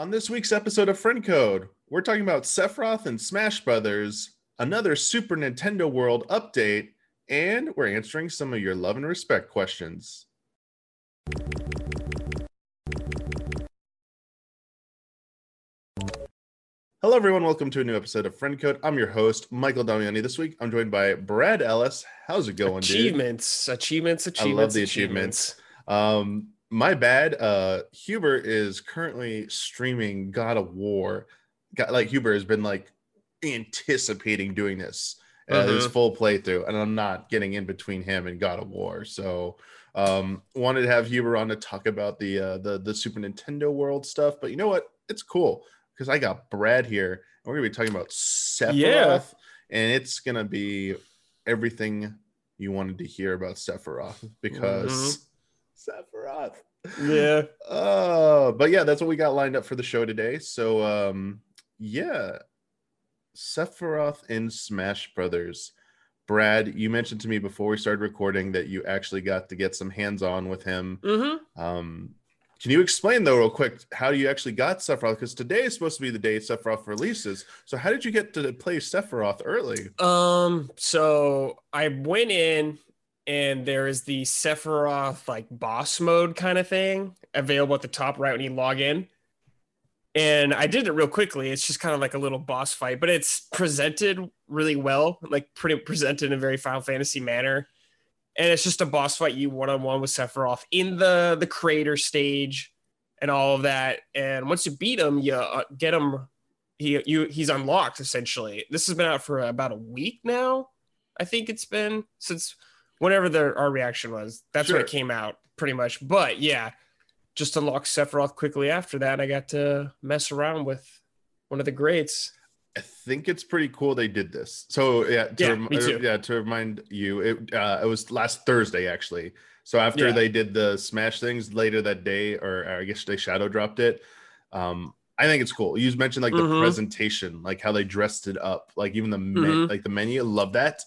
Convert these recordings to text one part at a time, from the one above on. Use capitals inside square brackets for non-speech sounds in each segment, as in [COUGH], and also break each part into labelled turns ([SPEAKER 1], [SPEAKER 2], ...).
[SPEAKER 1] On this week's episode of Friend Code, we're talking about Sephiroth and Smash Brothers, another Super Nintendo World update, and we're answering some of your love and respect questions. Hello, everyone. Welcome to a new episode of Friend Code. I'm your host, Michael Damiani. This week, I'm joined by Brad Ellis. How's it going, dude?
[SPEAKER 2] achievements, achievements, achievements.
[SPEAKER 1] I love the achievements. Um, my bad. Uh, Huber is currently streaming God of War. Like Huber has been like anticipating doing this uh, his
[SPEAKER 2] Mhm.
[SPEAKER 1] full playthrough, and I'm not getting in between him and God of War. So, um, wanted to have Huber on to talk about the uh, the the Super Nintendo World stuff. But you know what? It's cool because I got Brad here, and we're gonna be talking about Sephiroth,
[SPEAKER 2] Yeah.
[SPEAKER 1] and it's gonna be everything you wanted to hear about Sephiroth because Sephiroth.
[SPEAKER 2] Yeah.
[SPEAKER 1] Uh, but yeah, that's what we got lined up for the show today. So um yeah. Sephiroth in Smash Brothers. Brad, you mentioned to me before we started recording that you actually got to get some hands-on with him.
[SPEAKER 2] Mm-hmm.
[SPEAKER 1] Um can you explain though, real quick, how you actually got Sephiroth? Because today is supposed to be the day Sephiroth releases. So how did you get to play Sephiroth early?
[SPEAKER 2] Um. So I went in, and there is the Sephiroth like boss mode kind of thing available at the top right when you log in. And I did it real quickly. It's just kind of like a little boss fight, but it's presented really well, like pretty presented in a very Final Fantasy manner. And it's just a boss fight you one on one with Sephiroth in the the crater stage and all of that. And once you beat him, you uh, get him. He you he's unlocked essentially. This has been out for about a week now. I think it's been since whenever the our reaction was. That's when it came out, pretty much. But yeah, just unlocked Sephiroth quickly after that. I got to mess around with one of the greats.
[SPEAKER 1] I think it's pretty cool they did this. So yeah, to
[SPEAKER 2] Yeah,
[SPEAKER 1] rem- yeah, to remind you, it uh, it was last Thursday actually. So after
[SPEAKER 2] Yeah.
[SPEAKER 1] they did the Smash things later that day, or I guess they shadow dropped it. Um, I think it's cool. You mentioned like the
[SPEAKER 2] Mhm.
[SPEAKER 1] presentation, like how they dressed it up, like even the men-
[SPEAKER 2] Mhm.
[SPEAKER 1] like the menu. Love that.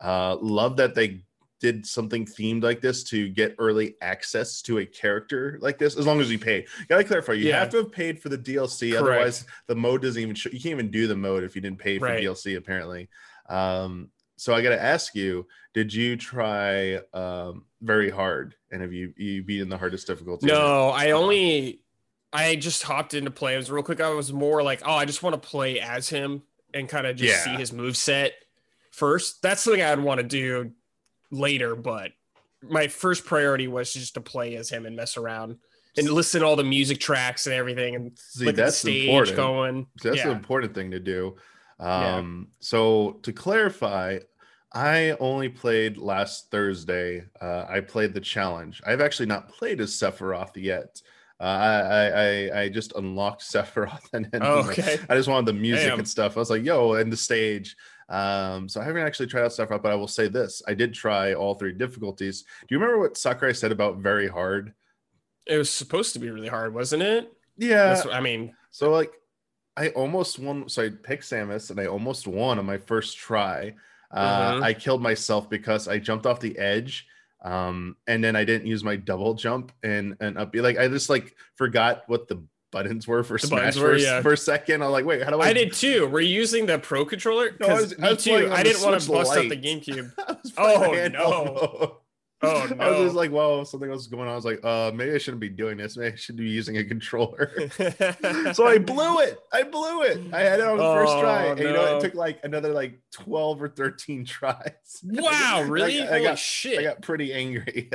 [SPEAKER 1] Uh, love that they did something themed like this to get early access to a character like this. As long as you pay, gotta clarify, you
[SPEAKER 2] Yeah.
[SPEAKER 1] have to have paid for the DLC.
[SPEAKER 2] Correct.
[SPEAKER 1] Otherwise, the mode doesn't even show you can't even do the mode if you didn't pay for
[SPEAKER 2] Right.
[SPEAKER 1] DLC apparently. Um, so I got to ask you, did you try um, very hard and have you you beaten the hardest difficulty?
[SPEAKER 2] No, I only I just hopped into play. It was real quick. I was more like, oh, I just want to play as him and kind of just
[SPEAKER 1] Yeah.
[SPEAKER 2] see his move set first. That's something I'd want to do later, but my first priority was just to play as him and mess around and listen to all the music tracks and everything and
[SPEAKER 1] See,
[SPEAKER 2] look at the
[SPEAKER 1] that's
[SPEAKER 2] stage
[SPEAKER 1] important.
[SPEAKER 2] going.
[SPEAKER 1] That's
[SPEAKER 2] yeah.
[SPEAKER 1] the important thing to do.
[SPEAKER 2] Yeah.
[SPEAKER 1] Um, So to clarify, I only played last Thursday. Uh, I played the challenge. I've actually not played as Sephiroth yet. Uh, I, I I just unlocked [LAUGHS] Sephiroth and then
[SPEAKER 2] Oh, okay.
[SPEAKER 1] I just wanted the music
[SPEAKER 2] Damn.
[SPEAKER 1] and stuff. I was like, yo, and the stage. Um, so I haven't actually tried out Sephiroth, but I will say this: I did try all three difficulties. Do you remember what Sakurai said about very hard?
[SPEAKER 2] It was supposed to be really hard, wasn't it?
[SPEAKER 1] Yeah,
[SPEAKER 2] That's, I mean,
[SPEAKER 1] So like I almost won. So I picked Samus and I almost won on my first try. Uh,
[SPEAKER 2] Mhm.
[SPEAKER 1] I killed myself because I jumped off the edge. Um, and then I didn't use my double jump and and up like I just like forgot what the buttons were for
[SPEAKER 2] The
[SPEAKER 1] Smash for,
[SPEAKER 2] were,
[SPEAKER 1] a s-
[SPEAKER 2] yeah.
[SPEAKER 1] for a second. I'm like, wait, how do I?
[SPEAKER 2] I did too. Were you using the Pro controller?
[SPEAKER 1] No, I was- [LAUGHS] I was
[SPEAKER 2] too. I didn't want to bust up the GameCube.
[SPEAKER 1] Was playing
[SPEAKER 2] Oh, no. [LAUGHS] Oh
[SPEAKER 1] I was just like, whoa, something else is going on. I was like, uh, maybe I shouldn't be doing this. Maybe I should be using a controller. [LAUGHS] so I blew it. I blew it. I had it on the first try.
[SPEAKER 2] Oh,
[SPEAKER 1] And you know, it took like another like 12 or 13 [LAUGHS] tries.
[SPEAKER 2] wow, really?
[SPEAKER 1] I, I got
[SPEAKER 2] shit!
[SPEAKER 1] I got pretty angry.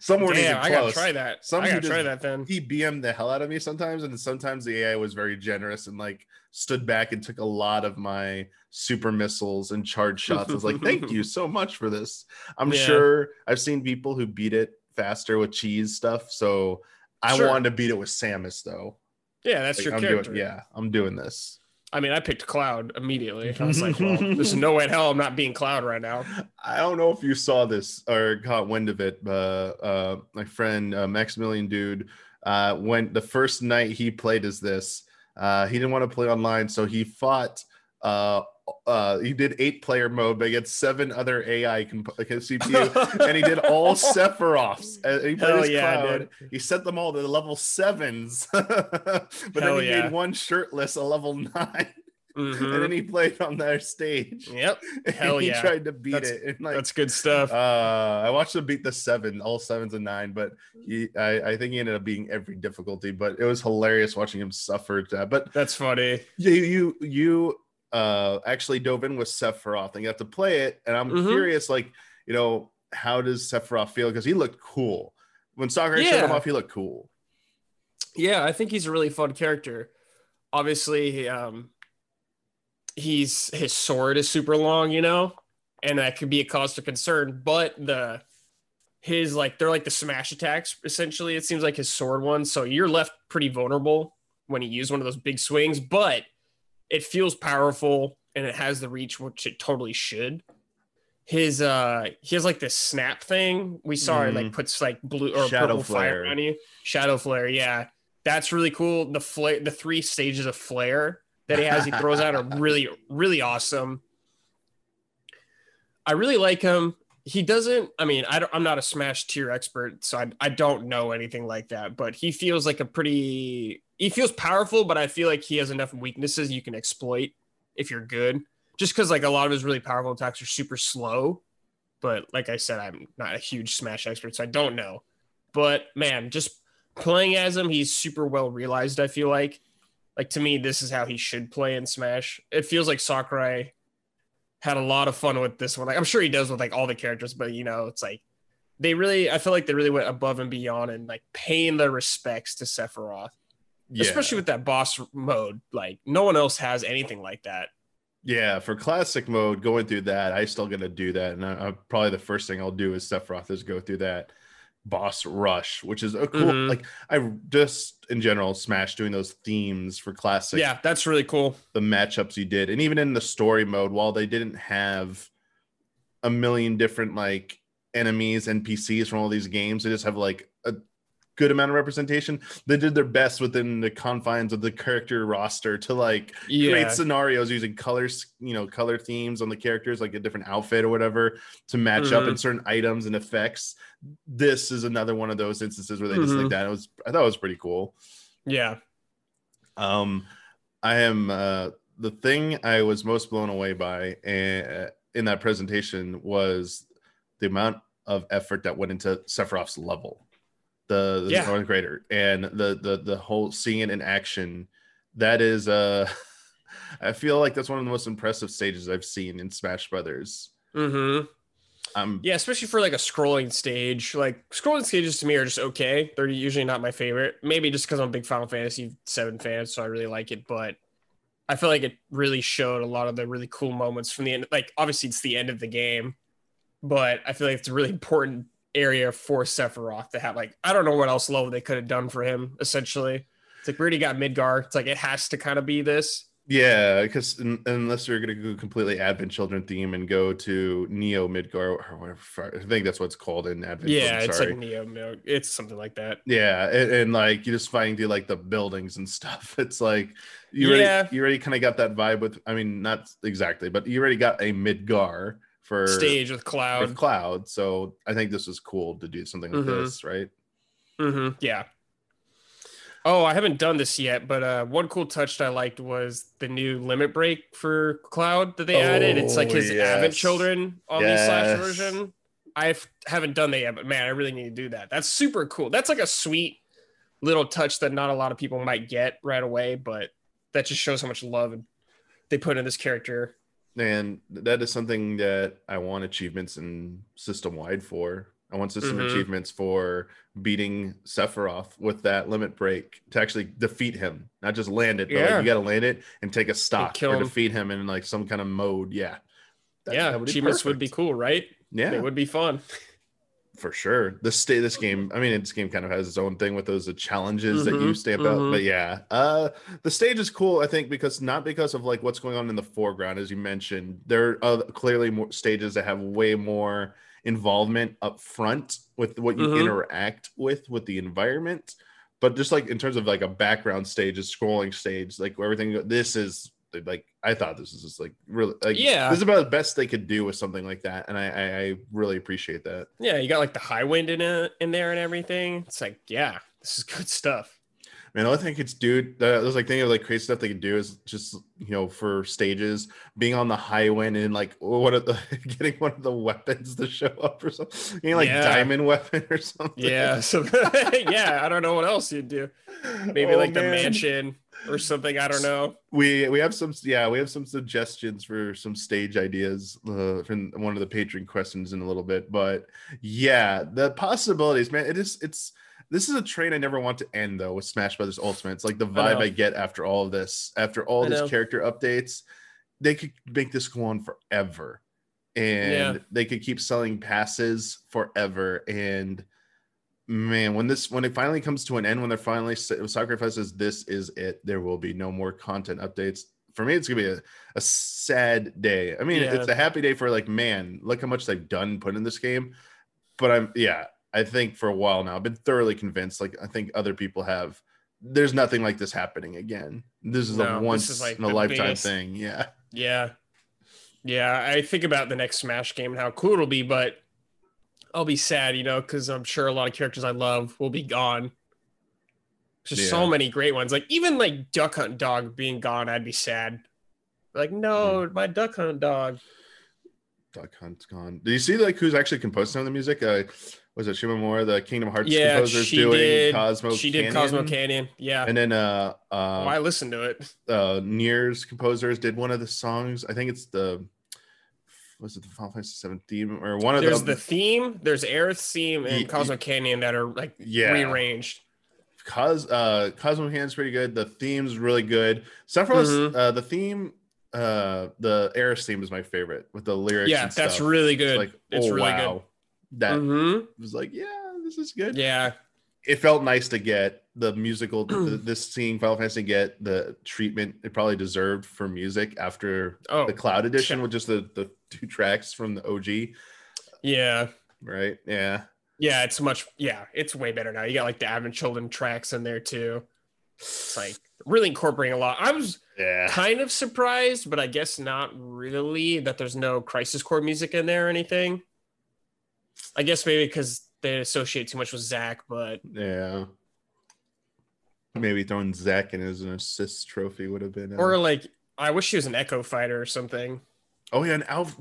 [SPEAKER 1] Some weren't
[SPEAKER 2] Damn, I gotta try that.
[SPEAKER 1] Some
[SPEAKER 2] I gotta try that then.
[SPEAKER 1] He BM'd the hell out of me sometimes, and sometimes the AI was very generous and like stood back and took a lot of my super missiles and charge shots. I was like, thank you [LAUGHS] so much for this. I'm
[SPEAKER 2] Yeah.
[SPEAKER 1] sure I've seen people who beat it faster with cheese stuff. So I
[SPEAKER 2] Sure.
[SPEAKER 1] wanted to beat it with Samus though.
[SPEAKER 2] Yeah, that's
[SPEAKER 1] Like,
[SPEAKER 2] your
[SPEAKER 1] I'm
[SPEAKER 2] character.
[SPEAKER 1] doing yeah, I'm doing this.
[SPEAKER 2] I mean, I picked Cloud immediately. I was like, well, there's [LAUGHS] no way in hell I'm not being Cloud right now.
[SPEAKER 1] I don't know if you saw this or caught wind of it, but uh, my friend uh, Maximilian Dood, uh, when the first night he played as this, uh, he didn't want to play online, so he fought uh, uh he did eight player mode, but he had seven other AI comp- CPU, [LAUGHS] and he did all Sephiroths. He played
[SPEAKER 2] Hell
[SPEAKER 1] his
[SPEAKER 2] yeah,
[SPEAKER 1] cloud.
[SPEAKER 2] dude.
[SPEAKER 1] He set them all to level sevens, [LAUGHS] but
[SPEAKER 2] Hell
[SPEAKER 1] then he
[SPEAKER 2] yeah.
[SPEAKER 1] made one shirtless a level nine, and
[SPEAKER 2] Mhm.
[SPEAKER 1] then he played on their stage.
[SPEAKER 2] Yep, [LAUGHS]
[SPEAKER 1] And
[SPEAKER 2] Hell
[SPEAKER 1] he
[SPEAKER 2] yeah.
[SPEAKER 1] tried to beat
[SPEAKER 2] That's-
[SPEAKER 1] it. And like
[SPEAKER 2] that's good stuff.
[SPEAKER 1] uh, I watched him beat the seven, all sevens and nine, but he, I, I think he ended up being every difficulty. But it was hilarious watching him suffer. That. But
[SPEAKER 2] that's funny.
[SPEAKER 1] you, you, you uh, actually dove in with Sephiroth and you have to play it. And I'm
[SPEAKER 2] Mhm.
[SPEAKER 1] curious, like, you know, how does Sephiroth feel? Because he looked cool when Sakurai showed him off. He looked cool.
[SPEAKER 2] Yeah, I think he's a really fun character. Obviously, um, he's his sword is super long, you know, and that could be a cause for concern. But the his like they're like the smash attacks essentially. It seems like his sword one, so you're left pretty vulnerable when he used one of those big swings. But it feels powerful and it has the reach, which it totally should. His uh, he has like this snap thing. We saw it like
[SPEAKER 1] Mhm.
[SPEAKER 2] puts like blue or
[SPEAKER 1] Shadow
[SPEAKER 2] purple fire
[SPEAKER 1] flare.
[SPEAKER 2] on you. Shadow flare, yeah that's really cool. The flare, the three stages of flare that he has, he throws out are [LAUGHS] really, really awesome. I really like him. He doesn't. I mean, I don't, I'm not a Smash tier expert, so I, I don't know anything like that. But he feels like a pretty. He feels powerful, but I feel like he has enough weaknesses you can exploit if you're good. Just because like a lot of his really powerful attacks are super slow. But like I said, I'm not a huge Smash expert, so I don't know. But man, just playing as him, he's super well realized. I feel like, like to me, this is how he should play in Smash. It feels like Sakurai had a lot of fun with this one. Like I'm sure he does with like all the characters, but you know, it's like they really, I feel like they really went above and beyond and like paying their respects to Sephiroth,
[SPEAKER 1] Yeah.
[SPEAKER 2] especially with that boss mode. Like no one else has anything like that.
[SPEAKER 1] Yeah, for classic mode, going through that, I still gonna do that, and I, I probably the first thing I'll do is Sephiroth is go through that boss rush, which is a cool.
[SPEAKER 2] Mhm.
[SPEAKER 1] Like I just in general Smash doing those themes for classic.
[SPEAKER 2] yeah, that's really cool.
[SPEAKER 1] the matchups you did, and even in the story mode, while they didn't have a million different like enemies, NPCs from all these games, they just have like a good amount of representation. They did their best within the confines of the character roster to like
[SPEAKER 2] Yeah,
[SPEAKER 1] create scenarios using colors, you know, color themes on the characters, like a different outfit or whatever, to match up
[SPEAKER 2] Mhm.
[SPEAKER 1] in certain items and effects. This is another one of those instances where they just like that. It was I thought it was pretty cool.
[SPEAKER 2] yeah,
[SPEAKER 1] Um, I am uh, the thing I was most blown away by uh, in that presentation was the amount of effort that went into Sephiroth's level, the, the
[SPEAKER 2] Yeah.
[SPEAKER 1] Northern Crater, and the the the whole seeing it in action. That is, uh, [LAUGHS] I feel like that's one of the most impressive stages I've seen in Smash Brothers.
[SPEAKER 2] mm-hmm.
[SPEAKER 1] Um,
[SPEAKER 2] Yeah, especially for like a scrolling stage. Like scrolling stages to me are just okay. They're usually not my favorite. Maybe just because I'm a big Final Fantasy VII fan, so I really like it. But I feel like it really showed a lot of the really cool moments from the end. Like obviously it's the end of the game, but I feel like it's a really important area for Sephiroth to have. Like I don't know what else level they could have done for him. Essentially, it's like we already got Midgar. It's like it has to kind of be this.
[SPEAKER 1] Yeah, because unless you're gonna go completely Advent Children theme and go to Neo Midgar or whatever, I think that's what it's called in Advent.
[SPEAKER 2] Yeah,
[SPEAKER 1] Children,
[SPEAKER 2] it's
[SPEAKER 1] sorry.
[SPEAKER 2] like Neo. It's something like that.
[SPEAKER 1] Yeah, and, and like you just find through like the buildings and [LAUGHS] stuff. It's like you
[SPEAKER 2] Yeah.
[SPEAKER 1] already you already kind of got that vibe with. I mean, not exactly, but you already got a Midgar for
[SPEAKER 2] Stage with cloud with
[SPEAKER 1] Cloud. So I think this is cool to do something like
[SPEAKER 2] Mhm.
[SPEAKER 1] this, right?
[SPEAKER 2] Mm-hmm. Yeah. Oh, I haven't done this yet, but uh, one cool touch that I liked was the new limit break for Cloud that they added. It's like
[SPEAKER 1] Oh,
[SPEAKER 2] his
[SPEAKER 1] yes.
[SPEAKER 2] Advent children on the Slash version. I haven't done that yet, but man, I really need to do that. That's super cool. That's like a sweet little touch that not a lot of people might get right away, but that just shows how much love they put in this character.
[SPEAKER 1] And that is something that I want achievements and system wide for. I want system
[SPEAKER 2] Mhm.
[SPEAKER 1] achievements for beating Sephiroth with that limit break to actually defeat him, not just land it. But like
[SPEAKER 2] Yeah.
[SPEAKER 1] you got to land it and take a stock or defeat him in like some kind of mode. Yeah, That-
[SPEAKER 2] yeah,
[SPEAKER 1] that would
[SPEAKER 2] achievements would be cool, right?
[SPEAKER 1] Yeah,
[SPEAKER 2] It would be fun. [LAUGHS]
[SPEAKER 1] for sure. This stay this game. I mean, this game kind of has its own thing with those challenges that you
[SPEAKER 2] Mhm,
[SPEAKER 1] stamp out.
[SPEAKER 2] mhm.
[SPEAKER 1] But yeah, uh, the stage is cool. I think because not because of like what's going on in the foreground, as you mentioned. There are clearly more stages that have way more involvement up front with what you
[SPEAKER 2] Mhm.
[SPEAKER 1] interact with with the environment. But just like in terms of like a background stage, a scrolling stage, like everything. This is like I thought this was just like really like
[SPEAKER 2] Yeah.
[SPEAKER 1] this is about the best they could do with something like that, and I I, I really appreciate that.
[SPEAKER 2] Yeah, you got like the high wind in it in there and everything. It's like, yeah, this is good stuff.
[SPEAKER 1] Man, the only thing I could do, uh, was like thinking of like crazy stuff they could do is just you know for stages being on the high wind and like [LAUGHS] one of the getting one of the weapons to show up or something, getting like
[SPEAKER 2] Yeah.
[SPEAKER 1] diamond weapon or something.
[SPEAKER 2] Yeah, so [LAUGHS] yeah, I don't know what else you'd do. Maybe
[SPEAKER 1] Oh,
[SPEAKER 2] like the mansion or something. I don't know.
[SPEAKER 1] We we have some yeah we have some suggestions for some stage ideas uh, from one of the patron questions in a little bit, but yeah, the possibilities, man. It is it's this is a train I never want to end though with Smash Brothers Ultimate. It's like the vibe
[SPEAKER 2] know.
[SPEAKER 1] I, get after all of this, after all these character updates. They could make this go on forever, and
[SPEAKER 2] Yeah.
[SPEAKER 1] they could keep selling passes forever. And man, when this when it finally comes to an end, when they're finally Sakurai says this is it, there will be no more content updates. For me, it's gonna be a, a sad day. I mean,
[SPEAKER 2] Yeah.
[SPEAKER 1] it's a happy day for like, man, look how much they've done put in this game. But I'm yeah, I think for a while now, I've been thoroughly convinced, like I think other people have. There's nothing like this happening again. This is
[SPEAKER 2] No,
[SPEAKER 1] a once
[SPEAKER 2] is, like,
[SPEAKER 1] in a lifetime
[SPEAKER 2] biggest-
[SPEAKER 1] thing. Yeah.
[SPEAKER 2] Yeah. Yeah. I think about the next Smash game and how cool it'll be, but I'll be sad, you know, because I'm sure a lot of characters I love will be gone. There's just so many great ones. Like even like Duck Hunt Dog being gone, I'd be sad. Like, no, my Duck Hunt Dog.
[SPEAKER 1] Duck Hunt's gone. Do you see like who's actually composing some of the music? Uh, was it Shima Shimomura, the Kingdom Hearts
[SPEAKER 2] Yeah,
[SPEAKER 1] composers
[SPEAKER 2] she
[SPEAKER 1] doing
[SPEAKER 2] did.
[SPEAKER 1] Cosmo?
[SPEAKER 2] she did
[SPEAKER 1] Canyon?
[SPEAKER 2] Cosmo Canyon. Yeah.
[SPEAKER 1] And then uh,
[SPEAKER 2] oh,
[SPEAKER 1] uh,
[SPEAKER 2] I listened to it.
[SPEAKER 1] uh, Nier's composers did one of the songs. I think it's the was it the Final Fantasy Seven theme or one of the
[SPEAKER 2] There's
[SPEAKER 1] the,
[SPEAKER 2] the theme, there's Aerith's theme, and Cosmo Canyon that are like
[SPEAKER 1] Yeah.
[SPEAKER 2] rearranged.
[SPEAKER 1] Cos uh Cosmo Hand's pretty good. The theme's really good. Sephiroth,
[SPEAKER 2] Mhm.
[SPEAKER 1] uh, the theme, uh, the Aerith theme is my favorite with the lyrics.
[SPEAKER 2] Yeah, that's really
[SPEAKER 1] It's
[SPEAKER 2] good.
[SPEAKER 1] like
[SPEAKER 2] it's
[SPEAKER 1] oh
[SPEAKER 2] really
[SPEAKER 1] wow, that
[SPEAKER 2] good.
[SPEAKER 1] was like yeah, this is good.
[SPEAKER 2] Yeah.
[SPEAKER 1] it felt nice to get the musical [CLEARS THROAT] th- this seeing Final Fantasy get the treatment it probably deserved for music after
[SPEAKER 2] Oh,
[SPEAKER 1] the cloud edition
[SPEAKER 2] yeah.
[SPEAKER 1] with just the the two tracks from the OG,
[SPEAKER 2] yeah.
[SPEAKER 1] right? Yeah.
[SPEAKER 2] Yeah, it's much. Yeah, it's way better now. You got like the Advent Children tracks in there too. It's like really incorporating a lot. I was
[SPEAKER 1] Yeah.
[SPEAKER 2] kind of surprised, but I guess not really that there's no Crisis Core music in there or anything. I guess maybe because they associate too much with Zack, but
[SPEAKER 1] Yeah. Maybe throwing Zack in as an assist trophy would have been.
[SPEAKER 2] or like I wish he was an Echo Fighter or something,
[SPEAKER 1] oh yeah, an Alf.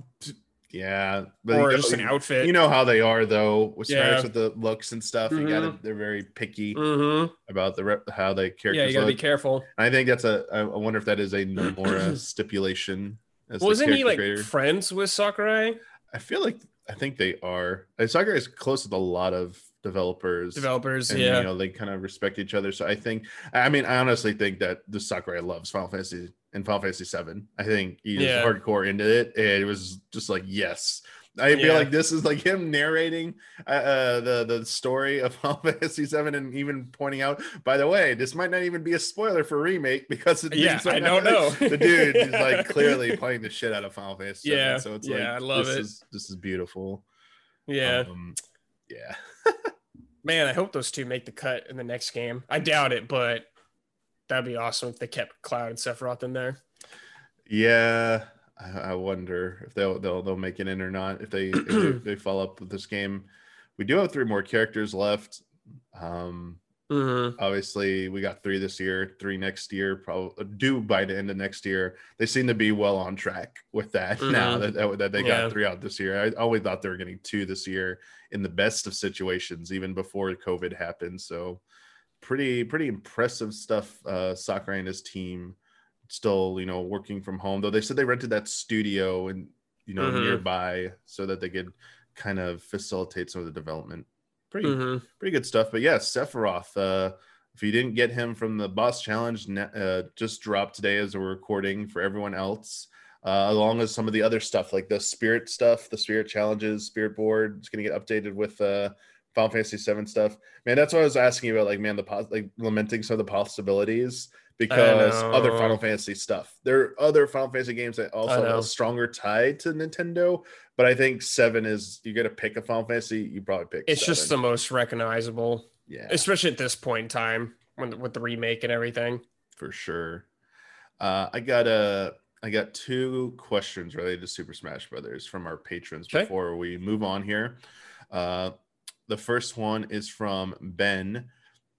[SPEAKER 1] Yeah, but
[SPEAKER 2] or
[SPEAKER 1] you
[SPEAKER 2] just
[SPEAKER 1] know,
[SPEAKER 2] an outfit.
[SPEAKER 1] You know how they are though with
[SPEAKER 2] Yeah.
[SPEAKER 1] With the looks and stuff. You gotta, they're very picky
[SPEAKER 2] hmm
[SPEAKER 1] about the rep, how they characters
[SPEAKER 2] Yeah, you gotta
[SPEAKER 1] look.
[SPEAKER 2] be careful.
[SPEAKER 1] I think that's a. I wonder if that is a [CLEARS THROAT] Nomura stipulation. As the
[SPEAKER 2] Wasn't he like
[SPEAKER 1] creator.
[SPEAKER 2] friends with Sakurai
[SPEAKER 1] I feel like I think they are. Sakurai is close with a lot of developers.
[SPEAKER 2] developers?
[SPEAKER 1] and,
[SPEAKER 2] yeah,
[SPEAKER 1] you know they kind of respect each other. So I think. I mean, I honestly think that the Sakurai loves Final Fantasy and Final Fantasy Seven. I think he's
[SPEAKER 2] Yeah.
[SPEAKER 1] hardcore into it, and it was just like yes. I feel like this is like him narrating uh, uh, the the story of [LAUGHS] Final Fantasy Seven, and even pointing out, by the way, this might not even be a spoiler for remake because it
[SPEAKER 2] Yeah, I don't [LAUGHS] know.
[SPEAKER 1] the dude is like [LAUGHS] clearly playing the shit out of Final Fantasy. VII,
[SPEAKER 2] Yeah,
[SPEAKER 1] so it's
[SPEAKER 2] yeah,
[SPEAKER 1] like
[SPEAKER 2] I love
[SPEAKER 1] this
[SPEAKER 2] it.
[SPEAKER 1] Is, this is beautiful.
[SPEAKER 2] yeah.
[SPEAKER 1] um, yeah. [LAUGHS]
[SPEAKER 2] Man, I hope those two make the cut in the next game. I doubt it, but that'd be awesome if they kept Cloud and Sephiroth in there.
[SPEAKER 1] Yeah, I, I wonder if they'll they'll they'll make it in or not. If they if they, [CLEARS THROAT] they follow up with this game, we do have three more characters left. Um,
[SPEAKER 2] Mm-hmm.
[SPEAKER 1] obviously, we got three this year, three next year, probably due by the end of next year. They seem to be well on track with that [LAUGHS] now
[SPEAKER 2] Mhm.
[SPEAKER 1] that, that they
[SPEAKER 2] Yeah.
[SPEAKER 1] got three out this year. I always thought they were getting two this year in the best of situations, even before COVID happened. So, pretty pretty impressive stuff. Uh, Sakurai and his team still, you know, working from home. Though they said they rented that studio and you know
[SPEAKER 2] Mhm.
[SPEAKER 1] nearby so that they could kind of facilitate some of the development. Pretty
[SPEAKER 2] Mm-hmm.
[SPEAKER 1] pretty good stuff. But yeah, Sephiroth. Uh, if you didn't get him from the boss challenge, uh, just dropped today as we're recording for everyone else, uh, along with some of the other stuff like the spirit stuff, the spirit challenges, spirit board. It's going to get updated with uh, Final Fantasy VII stuff. Man, that's what I was asking you about. Like, man, the pos- like lamenting some of the possibilities because other. Final Fantasy stuff. There are other Final Fantasy games that also have a stronger tie to Nintendo. But I think seven is you got to pick a Final Fantasy. You probably pick.
[SPEAKER 2] It's just the most recognizable,
[SPEAKER 1] yeah.
[SPEAKER 2] especially at this point in time when with the remake and everything.
[SPEAKER 1] for sure. Uh, I got a I got two questions related to Super Smash Brothers from our patrons
[SPEAKER 2] Okay.
[SPEAKER 1] before we move on here. Uh, the first one is from Ben.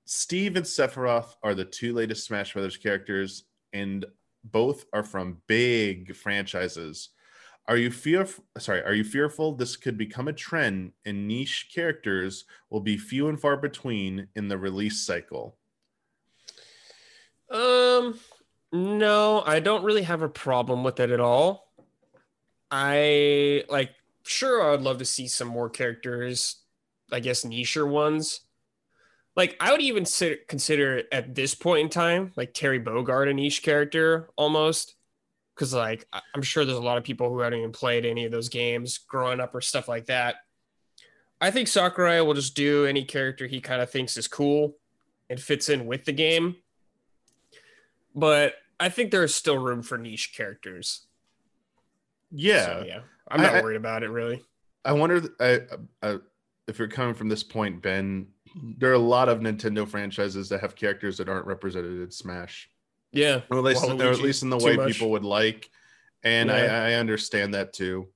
[SPEAKER 1] Steve and Sephiroth are the two latest Smash Brothers characters, and both are from big franchises. Are you fear sorry, are you fearful this could become a trend and niche characters will be few and far between in the release cycle?
[SPEAKER 2] Um, no, I don't really have a problem with it at all. I like, sure, I would love to see some more characters, I guess, nicher ones. Like, I would even si- consider at this point in time, like Terry Bogard a niche character almost. Cause, like, I'm sure there's a lot of people who haven't even played any of those games growing up or stuff like that. I think Sakurai will just do any character he kind of thinks is cool and fits in with the game but I think there is still room for niche characters.
[SPEAKER 1] Yeah.
[SPEAKER 2] So, yeah. I'm not
[SPEAKER 1] I-
[SPEAKER 2] worried about it really.
[SPEAKER 1] I wonder I, I, if you're coming from this point, Ben. There are a lot of Nintendo franchises that have characters that aren't represented in Smash,
[SPEAKER 2] Yeah.
[SPEAKER 1] or at least, or at least in the way
[SPEAKER 2] much.
[SPEAKER 1] people would like. And
[SPEAKER 2] Yeah.
[SPEAKER 1] I, I understand that too.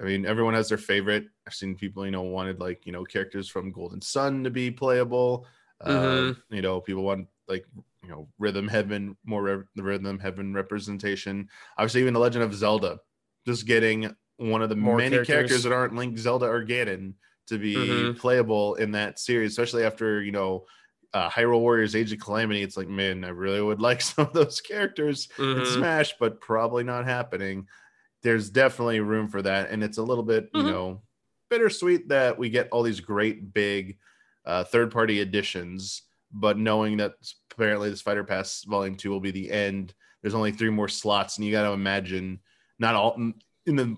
[SPEAKER 1] I mean, everyone has their favorite. I've seen people, you know, wanted like you know characters from Golden Sun to be playable. Uh,
[SPEAKER 2] Mhm.
[SPEAKER 1] you know, people want like you know Rhythm Heaven, more re- the Rhythm Heaven representation. Obviously, even the Legend of Zelda, just getting one of the
[SPEAKER 2] More
[SPEAKER 1] many characters.
[SPEAKER 2] characters.
[SPEAKER 1] that aren't Link, Zelda, or Ganon to be
[SPEAKER 2] Mhm.
[SPEAKER 1] playable in that series, especially after you know. Uh, Hyrule Warriors Age of Calamity. It's like, man, I really would [LAUGHS] like some of those characters in
[SPEAKER 2] Mhm.
[SPEAKER 1] Smash, but probably not happening. There's definitely room for that, and it's a little bit, you
[SPEAKER 2] Mhm.
[SPEAKER 1] know, bittersweet that we get all these great big uh, third-party additions, but knowing that apparently this Fighter Pass Volume Two will be the end. There's only three more slots, and you got to imagine not all in the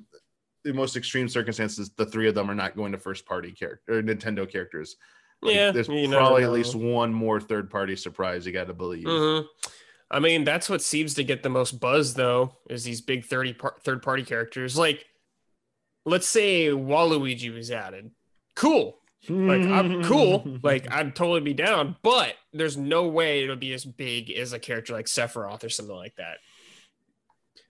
[SPEAKER 1] the most extreme circumstances, the three of them are not going to first-party character or Nintendo characters. Like,
[SPEAKER 2] Yeah.
[SPEAKER 1] there's probably at least one more third-party surprise. You got to believe.
[SPEAKER 2] Mhm. I mean, that's what seems to get the most buzz, though, is these big 30 par- third party characters. Like, let's say Waluigi was added. Cool. Like, I'm [LAUGHS] cool. Like, I'd totally be down, but there's no way it'll be as big as a character like Sephiroth or something like that.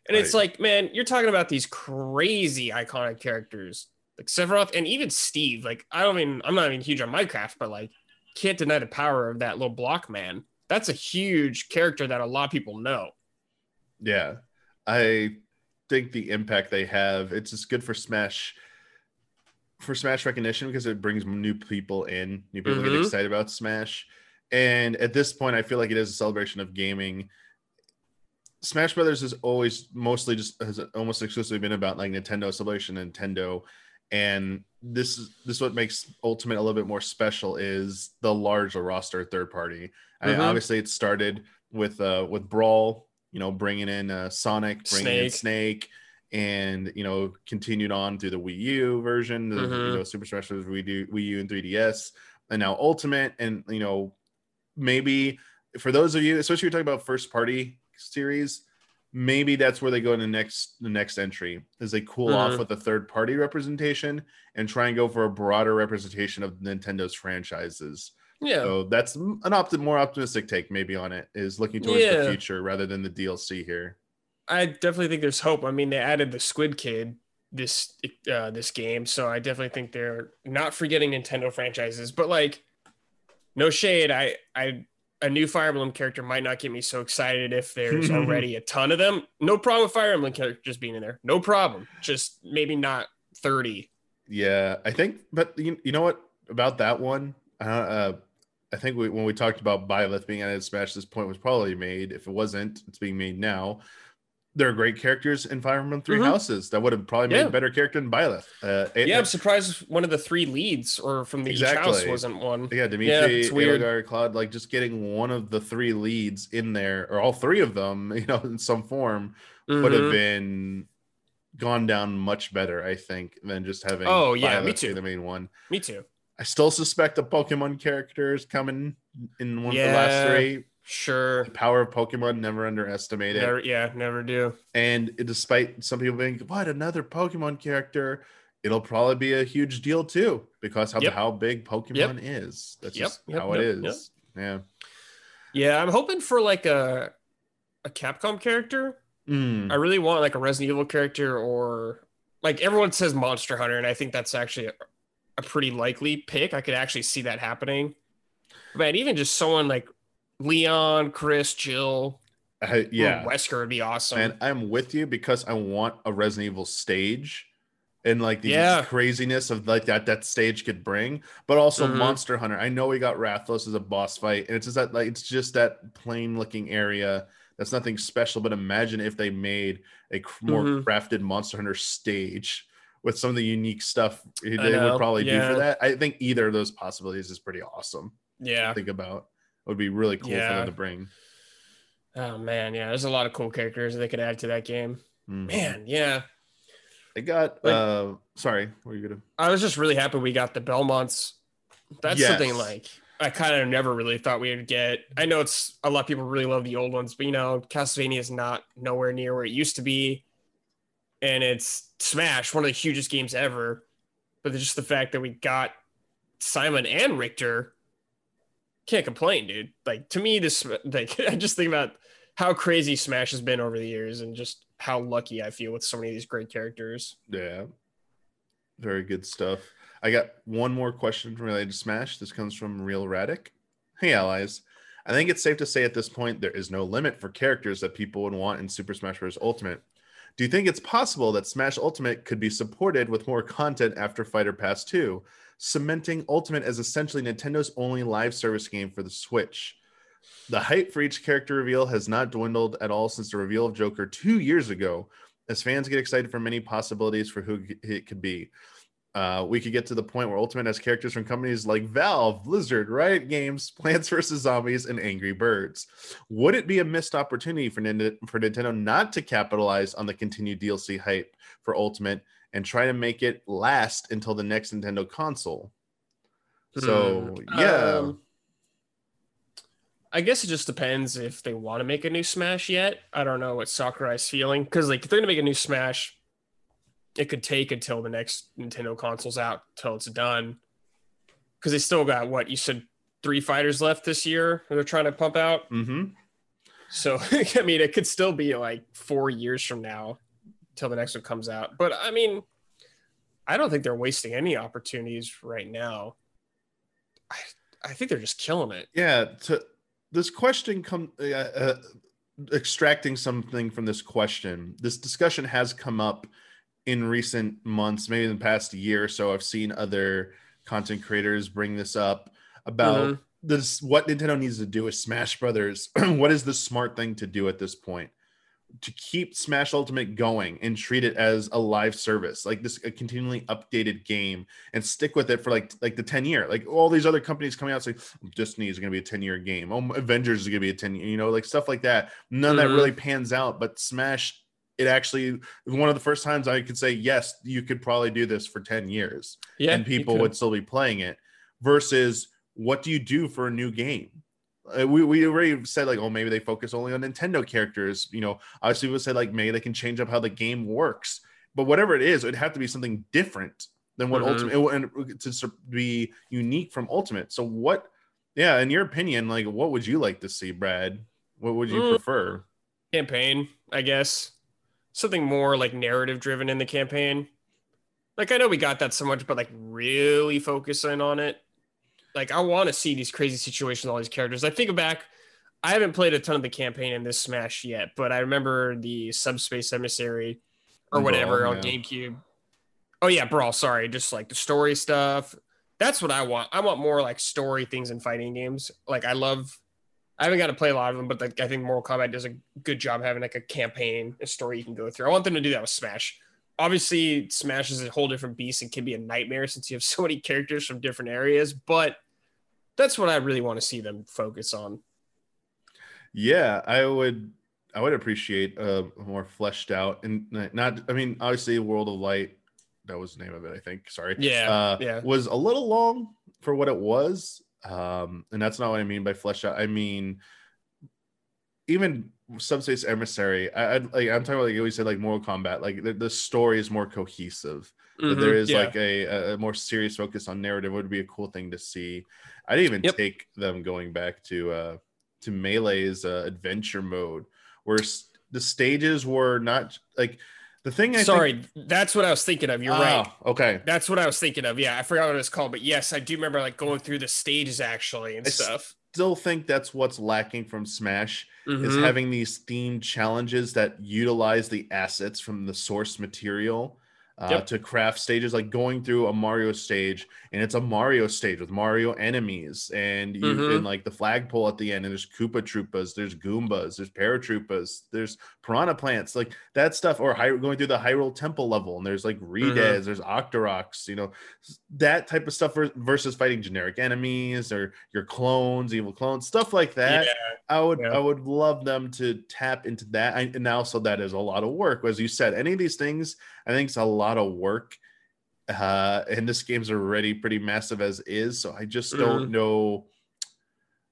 [SPEAKER 2] And it's like, man, you're talking about these crazy iconic characters like Sephiroth and even Steve. Like, I don't mean, I'm not even huge on Minecraft, but like, can't deny the power of that little block man. That's a huge character that a lot of people know.
[SPEAKER 1] Yeah, I think the impact they have it's just good for Smash for Smash recognition because it brings new people in. New people get
[SPEAKER 2] Mhm.
[SPEAKER 1] excited about Smash, and at this point, I feel like it is a celebration of gaming. Smash Brothers has always mostly just has almost exclusively been about like Nintendo celebration, Nintendo, and this is this is what makes Ultimate a little bit more special is the larger roster third party. I,
[SPEAKER 2] Mhm.
[SPEAKER 1] obviously, it started with uh with Brawl, you know, bringing in uh, Sonic, bringing in
[SPEAKER 2] Snake.
[SPEAKER 1] Snake, and you know, continued on through the Wii U version, the you
[SPEAKER 2] Mhm.
[SPEAKER 1] know Super Smash Bros. Wii U, Wii U and 3DS, and now Ultimate, and you know, maybe for those of you, especially if you're talking about first party series, maybe that's where they go in the next the next entry is they cool off
[SPEAKER 2] Mhm.
[SPEAKER 1] with a third party representation and try and go for a broader representation of Nintendo's franchises.
[SPEAKER 2] Yeah.
[SPEAKER 1] So that's an opti- more optimistic take maybe on it is looking towards the future rather than the DLC here.
[SPEAKER 2] I definitely think there's hope. I mean, they added the Squid Kid this uh, this game, so I definitely think they're not forgetting Nintendo franchises. But like, no shade. I I a new Fire Emblem character might not get me so excited if there's [LAUGHS] already a ton of them. No problem with Fire Emblem characters being in there. No problem. Just maybe not thirty.
[SPEAKER 1] Yeah, I think, but you, you know what about that one? Uh, uh, I think we, when we talked about Byleth being added to Smash, this point was probably made. If it wasn't, it's being made now. There are great characters in Fire Emblem 3
[SPEAKER 2] Mhm.
[SPEAKER 1] Houses that would have probably made
[SPEAKER 2] Yeah.
[SPEAKER 1] a better character than Byleth. Uh, it-
[SPEAKER 2] Yeah, I'm surprised one of the three leads or from the each house wasn't one.
[SPEAKER 1] Yeah, Dimitri,
[SPEAKER 2] Yeah, weird.
[SPEAKER 1] Claude, like just getting one of the three leads in there, or all three of them, [LAUGHS] you know, in some form, would have
[SPEAKER 2] Mhm.
[SPEAKER 1] been gone down much better, I think, than just having.
[SPEAKER 2] Oh, yeah, me
[SPEAKER 1] Byleth be
[SPEAKER 2] too.
[SPEAKER 1] The main one.
[SPEAKER 2] Me too.
[SPEAKER 1] I still suspect a Pokemon character is coming in one of the last three.
[SPEAKER 2] Sure.
[SPEAKER 1] The power of Pokemon, never underestimate it.
[SPEAKER 2] Never, yeah, never do.
[SPEAKER 1] And despite some people being, what another Pokemon character, it'll probably be a huge deal too because of
[SPEAKER 2] Yep.
[SPEAKER 1] how big Pokemon is. That's
[SPEAKER 2] Yep,
[SPEAKER 1] just
[SPEAKER 2] yep,
[SPEAKER 1] how it
[SPEAKER 2] yep,
[SPEAKER 1] is.
[SPEAKER 2] yep.
[SPEAKER 1] Yeah.
[SPEAKER 2] Yeah, I'm hoping for like a a Capcom character.
[SPEAKER 1] Mm.
[SPEAKER 2] I really want like a Resident Evil character or like everyone says Monster Hunter, and I think that's actually a, a pretty likely pick. I could actually see that happening. Man, even just someone like Leon, Chris, Jill,
[SPEAKER 1] I- yeah.
[SPEAKER 2] Wesker would be awesome.
[SPEAKER 1] And I'm with you because I want a Resident Evil stage and like the
[SPEAKER 2] Yeah.
[SPEAKER 1] craziness of like that that stage could bring, but also
[SPEAKER 2] Mhm.
[SPEAKER 1] Monster Hunter. I know we got Rathalos as a boss fight, and it's just that like it's just that plain looking area. That's nothing special, but imagine if they made a more
[SPEAKER 2] Mhm.
[SPEAKER 1] crafted Monster Hunter stage with some of the unique stuff they would probably do for that. I think either of those possibilities is pretty awesome.
[SPEAKER 2] yeah.
[SPEAKER 1] To think about it would be really cool for them to bring.
[SPEAKER 2] Oh man, yeah. There's a lot of cool characters they could add to that game.
[SPEAKER 1] Mhm.
[SPEAKER 2] Man, yeah.
[SPEAKER 1] They got
[SPEAKER 2] Like-
[SPEAKER 1] uh sorry, were you gonna
[SPEAKER 2] I was just really happy we got the Belmonts. That's
[SPEAKER 1] Yes.
[SPEAKER 2] something like I kind of never really thought we would get. I know it's a lot of people really love the old ones, but you know, Castlevania is not nowhere near where it used to be. And it's Smash, one of the hugest games ever. But just the fact that we got Simon and Richter, can't complain, dude. Like to me, this like [LAUGHS] I just think about how crazy Smash has been over the years and just how lucky I feel with so many of these great characters.
[SPEAKER 1] Yeah. Very good stuff. I got one more question related to Smash. This comes from Real Radic. Hey, allies. I think it's safe to say at this point there is no limit for characters that people would want in Super Smash Bros. Ultimate. Do you think it's possible that Smash Ultimate could be supported with more content after Fighter Pass 2, cementing Ultimate as essentially Nintendo's only live service game for the Switch? The hype for each character reveal has not dwindled at all since the reveal of Joker two years ago, as fans get excited for many possibilities for who it could be. Uh, we could get to the point where Ultimate has characters from companies like Valve, Blizzard, Riot Games, [LAUGHS] Plants vs. Zombies, and Angry Birds. Would it be a missed opportunity for, Nint- for Nintendo not to capitalize on the continued DLC hype for Ultimate and try to make it last until the next Nintendo console? So,
[SPEAKER 2] Hmm.
[SPEAKER 1] yeah.
[SPEAKER 2] Um, I guess it just depends if they want to make a new Smash yet. I don't know what Sakurai's feeling because, like, if they're gonna make a new Smash, it could take until the next Nintendo console's out till it's done. Because they still got what you said, three fighters left this year. They're trying to pump out.
[SPEAKER 1] Mm-hmm.
[SPEAKER 2] So [LAUGHS] I mean, it could still be like four years from now till the next one comes out. But I mean, I don't think they're wasting any opportunities right now. I I think they're just killing it.
[SPEAKER 1] yeah to this question come uh, uh, extracting something from this question this discussion has come up in recent months maybe in the past year or so i've seen other content creators bring this up about
[SPEAKER 2] Mhm.
[SPEAKER 1] this what nintendo needs to do with smash brothers [CLEARS THROAT] what is the smart thing to do at this point to keep smash ultimate going and treat it as a live service like this a continually updated game and stick with it for like like the 10 year like all these other companies coming out saying Destiny is going to be a 10 year game. Oh, Avengers is going to be a 10 you know, like stuff like that. None of
[SPEAKER 2] Mhm.
[SPEAKER 1] that really pans out, but Smash, it actually one of the first times I could say, yes, you could probably do this for 10 years
[SPEAKER 2] Yeah,
[SPEAKER 1] and people would still be playing it versus what do you do for a new game? Uh, we, we already said like oh maybe they focus only on nintendo characters you know obviously we said like maybe they can change up how the game works but whatever it is it'd have to be something different than what
[SPEAKER 2] Mhm.
[SPEAKER 1] ultimate and to be unique from ultimate so what yeah in your opinion like what would you like to see brad what would you
[SPEAKER 2] Mm.
[SPEAKER 1] prefer
[SPEAKER 2] campaign, I guess. Something more like narrative driven in the campaign. Like I know we got that so much, but like really focusing on it. Like I want to see these crazy situations, all these characters. I think back, I haven't played a ton of the campaign in this Smash yet, but I remember the Subspace Emissary or whatever
[SPEAKER 1] Brawl,
[SPEAKER 2] on
[SPEAKER 1] yeah.
[SPEAKER 2] GameCube. Oh yeah, Brawl. Sorry, just like the story stuff. That's what I want. I want more like story things in fighting games. Like I love. I haven't got to play a lot of them, but like I think Mortal Kombat does a good job having like a campaign, a story you can go through. I want them to do that with Smash. Obviously, Smash is a whole different beast and can be a nightmare since you have [LAUGHS] so many characters from different areas. But that's what I really want to see them focus on.
[SPEAKER 1] Yeah, I would I would appreciate a more fleshed out and not I mean obviously World of Light that was the name of it I think sorry
[SPEAKER 2] Yeah,
[SPEAKER 1] uh,
[SPEAKER 2] yeah.
[SPEAKER 1] was a little long for what it was um and that's not what I mean by fleshed out I mean even Subspace Emissary I, I like I'm talking about like you always said like Mortal Kombat like the, the story is more cohesive that there is
[SPEAKER 2] yeah.
[SPEAKER 1] like a, a more serious focus on narrative would be a cool thing to see. I didn't even
[SPEAKER 2] Yep.
[SPEAKER 1] take them going back to uh to Melee's uh, adventure mode where s- the stages were not like the thing. I
[SPEAKER 2] Sorry, that's what I was thinking of. You're
[SPEAKER 1] think,
[SPEAKER 2] right.
[SPEAKER 1] Okay.
[SPEAKER 2] That's what I was thinking of. Yeah, I forgot what it was called, but yes, I do remember like going through the stages actually and stuff.
[SPEAKER 1] Still think that's what's lacking from Smash is
[SPEAKER 2] Mhm.
[SPEAKER 1] having these themed challenges that utilize the assets from the source material uh,
[SPEAKER 2] Yep.
[SPEAKER 1] to craft stages like going through a mario stage and it's a mario stage with mario enemies and you
[SPEAKER 2] Mhm.
[SPEAKER 1] and like the flagpole at the end and there's koopa troopas there's goombas there's paratroopas there's piranha plants like that stuff or Hy- going through the hyrule temple level and there's like
[SPEAKER 2] Mm-hmm.
[SPEAKER 1] there's octoroks you know that type of stuff versus fighting generic enemies or your clones evil clones stuff like that
[SPEAKER 2] Yeah.
[SPEAKER 1] I would
[SPEAKER 2] Yeah.
[SPEAKER 1] I would love them to tap into that. I, and also that is a lot of work. As you said, any of these things, I think it's a lot of work. Uh, and this game's already pretty massive as is. So I just don't know.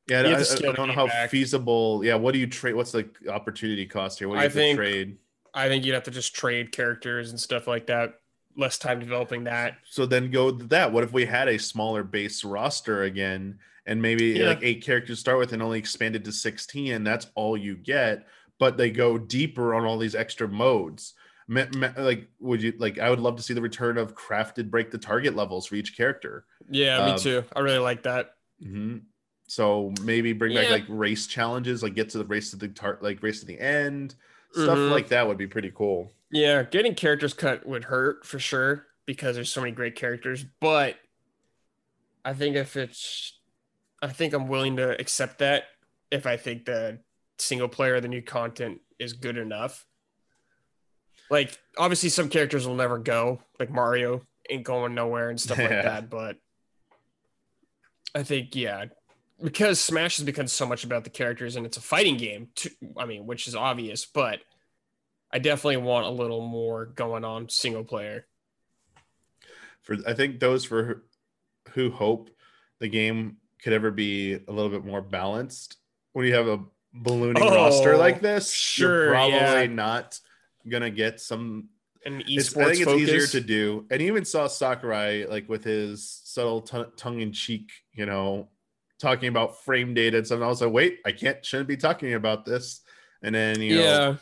[SPEAKER 1] Yeah,
[SPEAKER 2] Mm-hmm.
[SPEAKER 1] I, I- don't know how
[SPEAKER 2] back.
[SPEAKER 1] feasible. Yeah, what do you trade? What's the opportunity cost here? What do you
[SPEAKER 2] I think-
[SPEAKER 1] trade?
[SPEAKER 2] I think you'd have to just trade characters and stuff like that. Less time developing that.
[SPEAKER 1] So then go that. What if we had a smaller base roster again, and maybe
[SPEAKER 2] Yeah.
[SPEAKER 1] like eight characters to start with, and only expanded to sixteen, and that's all you get. But they go deeper on all these extra modes. Me- me- Like, would you like? I would love to see the return of crafted break the target levels for each character.
[SPEAKER 2] Yeah, me
[SPEAKER 1] Um,
[SPEAKER 2] too. I really like that.
[SPEAKER 1] hmm So maybe bring back like race challenges, like get to the race to the tar- like race to the end. Stuff
[SPEAKER 2] Mhm.
[SPEAKER 1] like that would be pretty cool.
[SPEAKER 2] Yeah, getting characters cut would hurt for sure because there's so many great characters. But I think if it's, I think I'm willing to accept that if I think the single player, the new content is good enough. Like, obviously, some characters will never go, like Mario ain't going nowhere and stuff like
[SPEAKER 1] Yeah.
[SPEAKER 2] that. But I think, yeah, because Smash has become so much about the characters and it's a fighting game, too, I mean, which is obvious, but I definitely want a little more going on single player.
[SPEAKER 1] for I think those for who- who hope the game could ever be a little bit more balanced. When you have a ballooning
[SPEAKER 2] Oh,
[SPEAKER 1] roster like this,
[SPEAKER 2] sure,
[SPEAKER 1] you're probably
[SPEAKER 2] yeah.
[SPEAKER 1] not gonna get some.
[SPEAKER 2] And
[SPEAKER 1] It's,
[SPEAKER 2] esports
[SPEAKER 1] I think it's easier to do, and even saw Sakurai like with his subtle t- tongue in cheek, you know, talking about frame data and something. I was like, wait, I can't, shouldn't be talking about this. And then you know,
[SPEAKER 2] yeah,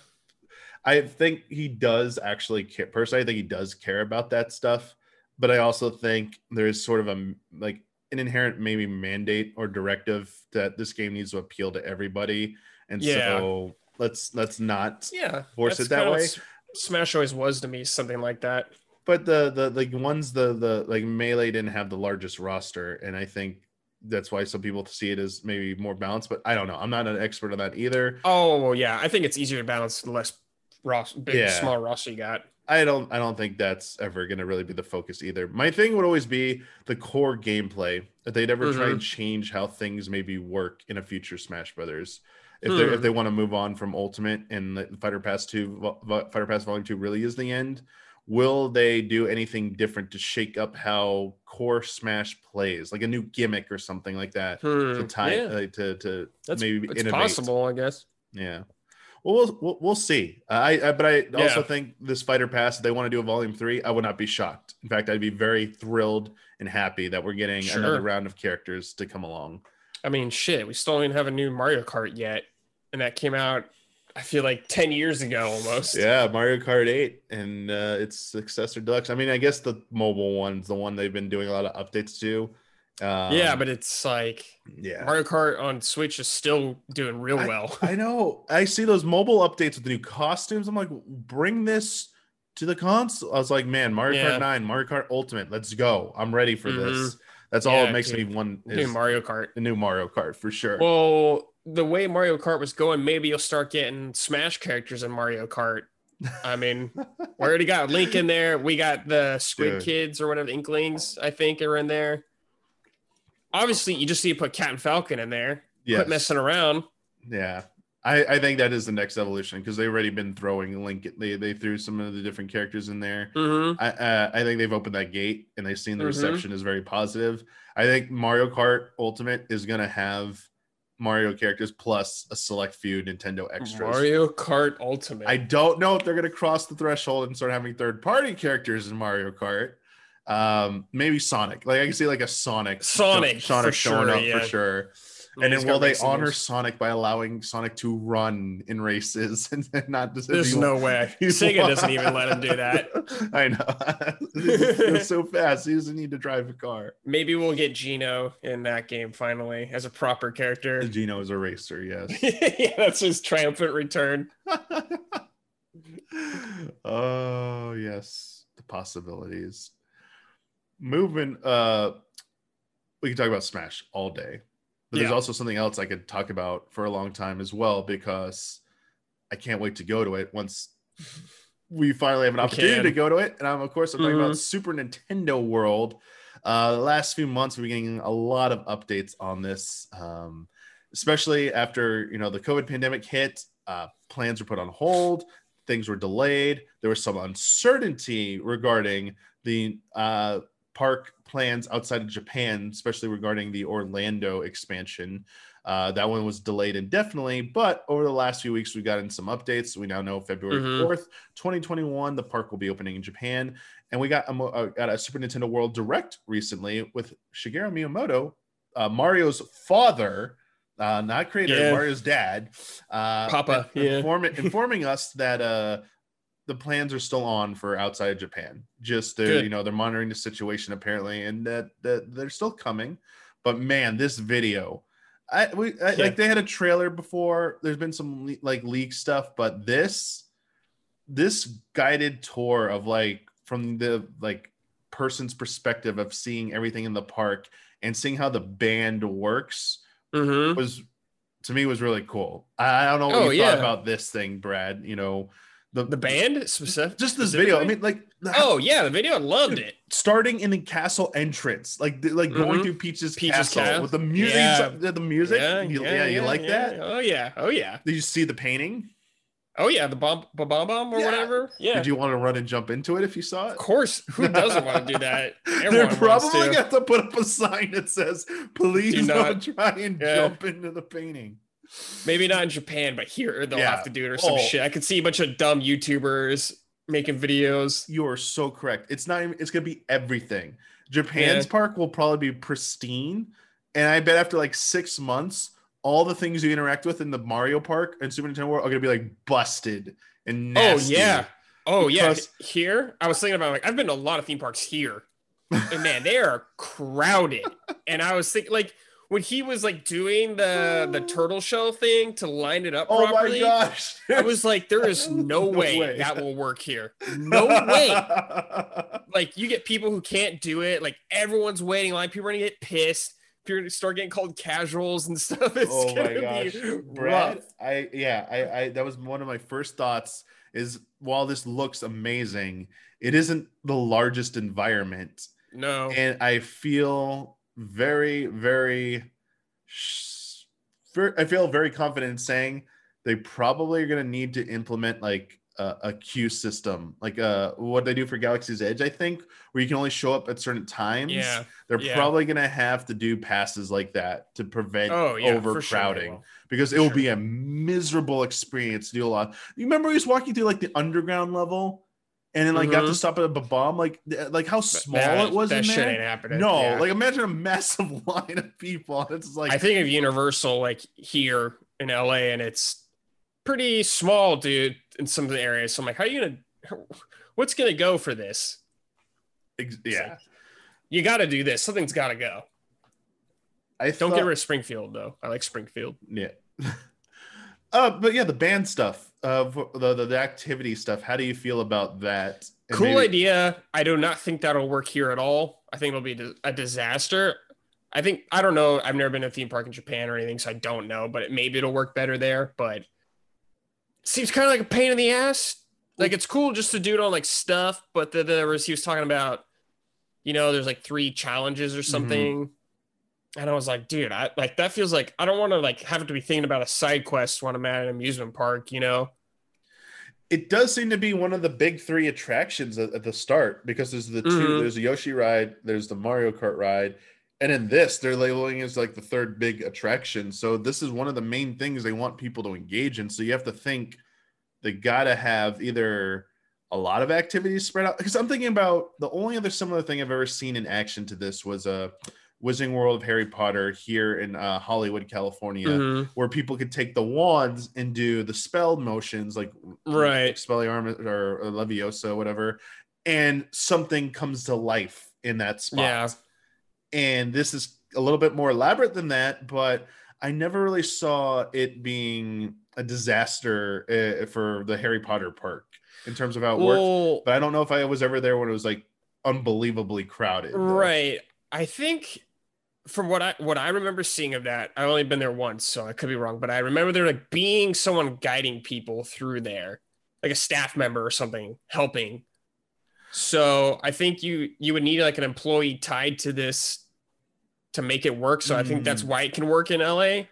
[SPEAKER 1] I think he does actually care. Personally, I think he does care about that stuff. But I also think there's sort of a like an inherent maybe mandate or directive that this game needs to appeal to everybody. And
[SPEAKER 2] Yeah.
[SPEAKER 1] so let's let's not.
[SPEAKER 2] yeah.
[SPEAKER 1] Force it that way.
[SPEAKER 2] Smash always was to me something like that.
[SPEAKER 1] But the the like ones the the like melee didn't have the largest roster, and I think that's why some people see it as maybe more balanced. But I don't know. I'm not an expert on that either.
[SPEAKER 2] Oh yeah, I think it's easier to balance the less ros- big,
[SPEAKER 1] Yeah.
[SPEAKER 2] small roster you got.
[SPEAKER 1] I don't I don't think that's ever going to really be the focus either. My thing would always be the core gameplay. If they'd ever try
[SPEAKER 2] Mhm.
[SPEAKER 1] and change how things maybe work in a future Smash Brothers. If they if
[SPEAKER 2] Hmm.
[SPEAKER 1] they want to move on from Ultimate and the Fighter Pass 2 Vo- Vo- Fighter Pass Volume 2 really is the end, will they do anything different to shake up how core Smash plays? Like a new gimmick or something like that to
[SPEAKER 2] Hmm,
[SPEAKER 1] tie
[SPEAKER 2] yeah,
[SPEAKER 1] like, to to
[SPEAKER 2] that's
[SPEAKER 1] maybe
[SPEAKER 2] it's
[SPEAKER 1] innovate.
[SPEAKER 2] possible, I guess.
[SPEAKER 1] Yeah. Well, we'll we'll, see. I, I but I also
[SPEAKER 2] Yeah.
[SPEAKER 1] think this fighter pass, if they want to do a volume three, I would not be shocked. In fact, I'd be very thrilled and happy that we're getting another round of characters to come along.
[SPEAKER 2] I mean, shit, we still don't even have a new Mario Kart yet, and that came out, I feel like ten years ago almost.
[SPEAKER 1] Yeah, Mario Kart 8 and uh, its successor deluxe. I mean, I guess the mobile one's the one they've been doing a lot of updates to. Um,
[SPEAKER 2] yeah, but it's like
[SPEAKER 1] yeah.
[SPEAKER 2] Mario Kart on Switch is still doing real well.
[SPEAKER 1] I know. I see those mobile updates with the new costumes. I'm like, bring this to the console. I was like, man, Mario
[SPEAKER 2] Yeah.
[SPEAKER 1] Kart 9, Mario Kart Ultimate, let's go. I'm ready for this. That's all
[SPEAKER 2] Yeah,
[SPEAKER 1] it makes
[SPEAKER 2] dude.
[SPEAKER 1] me want
[SPEAKER 2] New
[SPEAKER 1] is
[SPEAKER 2] Mario Kart.
[SPEAKER 1] the new Mario Kart for sure.
[SPEAKER 2] Well, the way Mario Kart was going, maybe you'll start getting Smash characters in Mario Kart. I mean, we already got Link in there. We got the Squid
[SPEAKER 1] Dude.
[SPEAKER 2] Kids or whatever, Inklings, I think, are in there. Obviously, you just need to put Captain Falcon in there.
[SPEAKER 1] yes.
[SPEAKER 2] Quit messing around.
[SPEAKER 1] Yeah. I, I think that is the next evolution because they've already been throwing Link. They they threw some of the different characters in there.
[SPEAKER 2] Mm-hmm.
[SPEAKER 1] I uh, I think they've opened that gate and they've seen the
[SPEAKER 2] Mhm.
[SPEAKER 1] reception is very positive. I think Mario Kart Ultimate is gonna have Mario characters plus a select few Nintendo extras.
[SPEAKER 2] Mario Kart Ultimate.
[SPEAKER 1] I don't know if they're gonna cross the threshold and start having third party characters in Mario Kart. Um, maybe Sonic. Like I can see like a Sonic,
[SPEAKER 2] Sonic,
[SPEAKER 1] Sonic
[SPEAKER 2] for
[SPEAKER 1] showing
[SPEAKER 2] sure,
[SPEAKER 1] up
[SPEAKER 2] yeah.
[SPEAKER 1] for sure. And then will they honor
[SPEAKER 2] moves.
[SPEAKER 1] Sonic by allowing Sonic to run in races [LAUGHS] and not just
[SPEAKER 2] There's no [LAUGHS] way. Sega doesn't even let him do that. [LAUGHS]
[SPEAKER 1] I know. it's so fast. He doesn't need to drive a car.
[SPEAKER 2] Maybe we'll get Geno in that game finally as a proper character.
[SPEAKER 1] Geno is a racer, yes.
[SPEAKER 2] yeah, that's his triumphant return.
[SPEAKER 1] oh yes, the possibilities. Moving uh we can talk about Smash all day. But there's also something else I could talk about for a long time as well because I can't wait to go to it once we finally have an opportunity to go to it. And I'm of course I'm talking
[SPEAKER 2] Mhm.
[SPEAKER 1] about Super Nintendo World. Uh the last few months we've been getting a lot of updates on this. Um especially after you know the COVID pandemic hit, uh, plans were put on hold, things were delayed. There was some uncertainty regarding the uh, park plans outside of Japan, especially regarding the Orlando expansion. Uh, that one was delayed indefinitely, but over the last few weeks, we got in some updates. We now know February
[SPEAKER 2] Mhm.
[SPEAKER 1] 4th, 2021, the park will be opening in Japan. And we got a, uh, got a Super Nintendo World Direct recently with Shigeru Miyamoto, uh, Mario's father, uh, not creator,
[SPEAKER 2] Yeah.
[SPEAKER 1] Mario's dad, uh,
[SPEAKER 2] Papa, yeah.
[SPEAKER 1] informing, informing us that uh, the plans are still on for outside of Japan. Just to,
[SPEAKER 2] Good.
[SPEAKER 1] you know, they're monitoring the situation apparently, and that that they're still coming. But man, this video, I we I,
[SPEAKER 2] Yeah.
[SPEAKER 1] like they had a trailer before. There's been some le- like leak stuff, but this this guided tour of like from the like person's perspective of seeing everything in the park and seeing how the band works
[SPEAKER 2] hmm
[SPEAKER 1] was to me was really cool. I I don't know what
[SPEAKER 2] Oh,
[SPEAKER 1] you
[SPEAKER 2] yeah.
[SPEAKER 1] thought about this thing, Brad. You know, the
[SPEAKER 2] The band specific.
[SPEAKER 1] just this video. I mean, like
[SPEAKER 2] oh yeah, the video. I loved it.
[SPEAKER 1] starting in the castle entrance, like like going
[SPEAKER 2] Mhm.
[SPEAKER 1] through Peach's,
[SPEAKER 2] Peach's
[SPEAKER 1] castle
[SPEAKER 2] Castle.
[SPEAKER 1] with the music.
[SPEAKER 2] Yeah.
[SPEAKER 1] The, music. you, yeah, you like
[SPEAKER 2] yeah.
[SPEAKER 1] that?
[SPEAKER 2] Oh yeah. Oh yeah.
[SPEAKER 1] Did you see the painting?
[SPEAKER 2] Oh yeah. The bomb, bomb, bomb, or
[SPEAKER 1] Yeah.
[SPEAKER 2] whatever. Yeah.
[SPEAKER 1] Did you want to run and jump into it if you saw it?
[SPEAKER 2] Of course. Who doesn't want to do that? [LAUGHS]
[SPEAKER 1] They're
[SPEAKER 2] Everyone wants
[SPEAKER 1] probably
[SPEAKER 2] to.
[SPEAKER 1] got to put up a sign that says, "Please
[SPEAKER 2] Do
[SPEAKER 1] don't
[SPEAKER 2] not-
[SPEAKER 1] try and
[SPEAKER 2] Yeah.
[SPEAKER 1] jump into the painting."
[SPEAKER 2] Maybe not in Japan, but here they'll
[SPEAKER 1] Yeah.
[SPEAKER 2] have to do it or some
[SPEAKER 1] Oh.
[SPEAKER 2] shit. I could see a bunch of dumb YouTubers making videos.
[SPEAKER 1] You are so correct. It's not even, it's gonna be everything. Japan's
[SPEAKER 2] Yeah.
[SPEAKER 1] park will probably be pristine. And I bet after like six months, all the things you interact with in the Mario Park and Super Nintendo World are gonna be like busted and oh, nasty.
[SPEAKER 2] Oh yeah. Oh yeah. Here, I was thinking about like I've been to a lot of theme parks here, and man, they are crowded. [LAUGHS] and I was thinking like when he was like doing the the [GASPS] turtle shell thing to line it up
[SPEAKER 1] Oh
[SPEAKER 2] properly.
[SPEAKER 1] my gosh.
[SPEAKER 2] I was like, there is [LAUGHS] no,
[SPEAKER 1] No
[SPEAKER 2] way,
[SPEAKER 1] way.
[SPEAKER 2] that will work here. [LAUGHS] No way. [LAUGHS] Like you get people who can't do it. Like everyone's waiting. Like people are gonna get pissed. People are gonna start getting called casuals and stuff. It's
[SPEAKER 1] oh my gosh. Brad,
[SPEAKER 2] rough.
[SPEAKER 1] I yeah, I, I that was one of my first thoughts is while this looks amazing, it isn't the largest environment.
[SPEAKER 2] No.
[SPEAKER 1] and I feel very, very, I feel very confident in saying they probably are going to need to implement like a, a queue system, like uh, what they do for Galaxy's Edge, I think, where you can only show up at certain times.
[SPEAKER 2] Yeah.
[SPEAKER 1] They're
[SPEAKER 2] yeah.
[SPEAKER 1] probably going to have to do passes like that to prevent
[SPEAKER 2] Oh yeah. for sure
[SPEAKER 1] overcrowding because it will
[SPEAKER 2] sure.
[SPEAKER 1] be a miserable experience to do a lot. You remember he was walking through like the underground level and then like got to
[SPEAKER 2] mm-hmm.
[SPEAKER 1] stop at a bomb, like like how small
[SPEAKER 2] That-
[SPEAKER 1] it was
[SPEAKER 2] That
[SPEAKER 1] in
[SPEAKER 2] shit
[SPEAKER 1] there.
[SPEAKER 2] ain't happening.
[SPEAKER 1] No,
[SPEAKER 2] Yeah.
[SPEAKER 1] like imagine a massive [LAUGHS] line of people. It's like
[SPEAKER 2] I think of Universal like here in LA, and it's pretty small, dude, in some of the areas. So I'm like, how are you gonna? [LAUGHS] What's gonna go for this?
[SPEAKER 1] yeah.
[SPEAKER 2] You got to do this. Something's got to go.
[SPEAKER 1] I
[SPEAKER 2] Don't
[SPEAKER 1] thought,
[SPEAKER 2] get rid of Springfield though. I like Springfield.
[SPEAKER 1] Yeah. [LAUGHS] uh, but yeah, the band stuff, uh, the, the the activity stuff. How do you feel about that? And
[SPEAKER 2] Cool
[SPEAKER 1] maybe-
[SPEAKER 2] idea. I do not think that'll work here at all. I think it'll be a disaster. I think I don't know. I've never been to a theme park in Japan or anything, so I don't know. But it, maybe it'll work better there. But seems kind of like a pain in the ass. Like it's cool just to do it on like stuff, but the, there was he was talking about, you know, there's like three challenges or something. And I was like, dude, I like that feels like I don't want to like have to be thinking about a side quest when I'm at an amusement park, you know?
[SPEAKER 1] It does seem to be one of the big three attractions at, at the start because there's the two.
[SPEAKER 2] Mhm.
[SPEAKER 1] There's a Yoshi ride, there's the Mario Kart ride, and in this they're labeling as like the third big attraction. So this is one of the main things they want people to engage in. So you have to think they gotta have either a lot of activities spread out. Because I'm thinking about the only other similar thing I've ever seen in action to this was uh Wizarding World of Harry Potter here in uh, Hollywood, California,
[SPEAKER 2] Mhm.
[SPEAKER 1] where people could take the wands and do the spell motions like
[SPEAKER 2] Right.
[SPEAKER 1] Expelliarmus or, or Leviosa, whatever, and something comes to life in that spot.
[SPEAKER 2] Yeah.
[SPEAKER 1] And this is a little bit more elaborate than that, but I never really saw it being a disaster uh, for the Harry Potter park in terms of how it.
[SPEAKER 2] Well,
[SPEAKER 1] But I don't know if I was ever there when it was like unbelievably crowded. though.
[SPEAKER 2] right. I think from what I what I remember seeing of that, I've only been there once, so I could be wrong, but I remember there like being someone guiding people through there, like a staff member or something helping. So I think you you would need like an employee tied to this to make it work. So I think that's
[SPEAKER 1] Mm.
[SPEAKER 2] why it can work in LA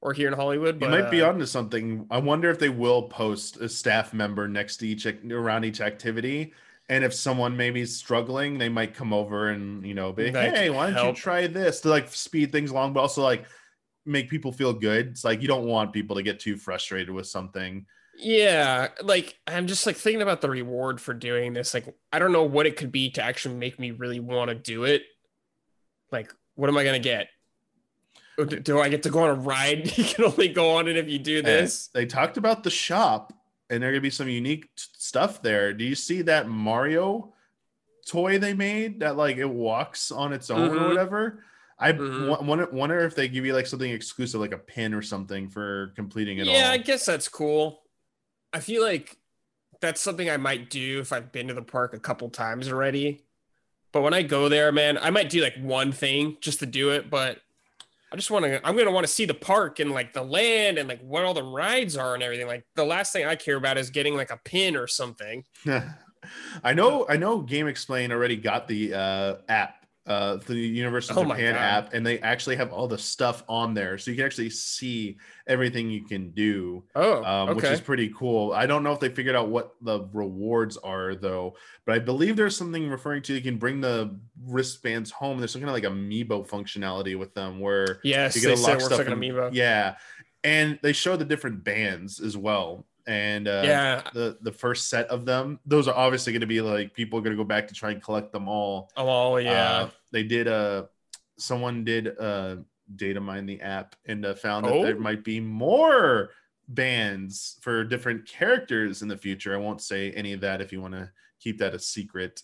[SPEAKER 2] or here in Hollywood.
[SPEAKER 1] You might be onto something. I wonder if they will post a staff member next to each around each activity, and if someone maybe is struggling, they might come over and you know be like,
[SPEAKER 2] Like,
[SPEAKER 1] hey, why don't
[SPEAKER 2] help.
[SPEAKER 1] you try this to like speed things along, but also like make people feel good. It's like you don't want people to get too frustrated with something.
[SPEAKER 2] Yeah, like I'm just like thinking about the reward for doing this. Like I don't know what it could be to actually make me really want to do it. Like what am I gonna get? Do, do I get to go on a ride? [LAUGHS] You can only go on it if you do
[SPEAKER 1] And
[SPEAKER 2] this.
[SPEAKER 1] they talked about the shop, and there gonna be some unique t- stuff there. Do you see that Mario toy they made that like it walks on its own or
[SPEAKER 2] Mhm.
[SPEAKER 1] whatever? I
[SPEAKER 2] Mhm.
[SPEAKER 1] wa- wonder, wonder if they give you like something exclusive, like a pin or something for completing it
[SPEAKER 2] Yeah, I guess that's cool. I feel like that's something I might do if I've been to the park a couple times already. But when I go there, man, I might do like one thing just to do it, but I just want to I'm going to want to see the park and like the land and like what all the rides are and everything. Like the last thing I care about is getting like a pin or something. [LAUGHS]
[SPEAKER 1] I know, I know. GameXplain already got the uh, app, uh, the Universal
[SPEAKER 2] Oh
[SPEAKER 1] Japan app, and they actually have all the stuff on there, so you can actually see everything you can do.
[SPEAKER 2] Oh,
[SPEAKER 1] um, which is pretty cool. I don't know if they figured out what the rewards are though, but I believe there's something referring to you can bring the wristbands home. There's some kind of like amiibo functionality with them where
[SPEAKER 2] yes,
[SPEAKER 1] you get
[SPEAKER 2] said it
[SPEAKER 1] lock stuff
[SPEAKER 2] like an
[SPEAKER 1] in-
[SPEAKER 2] amiibo.
[SPEAKER 1] Yeah, and they show the different bands as well, and uh,
[SPEAKER 2] yeah.
[SPEAKER 1] the the first set of them. Those are obviously going to be like people are going to go back to try and collect them all.
[SPEAKER 2] Oh, well, yeah.
[SPEAKER 1] Uh, they did uh someone did uh data mine the app and uh, found that
[SPEAKER 2] Oh.
[SPEAKER 1] there might be more bands for different characters in the future. I won't say any of that if you want to keep that a secret.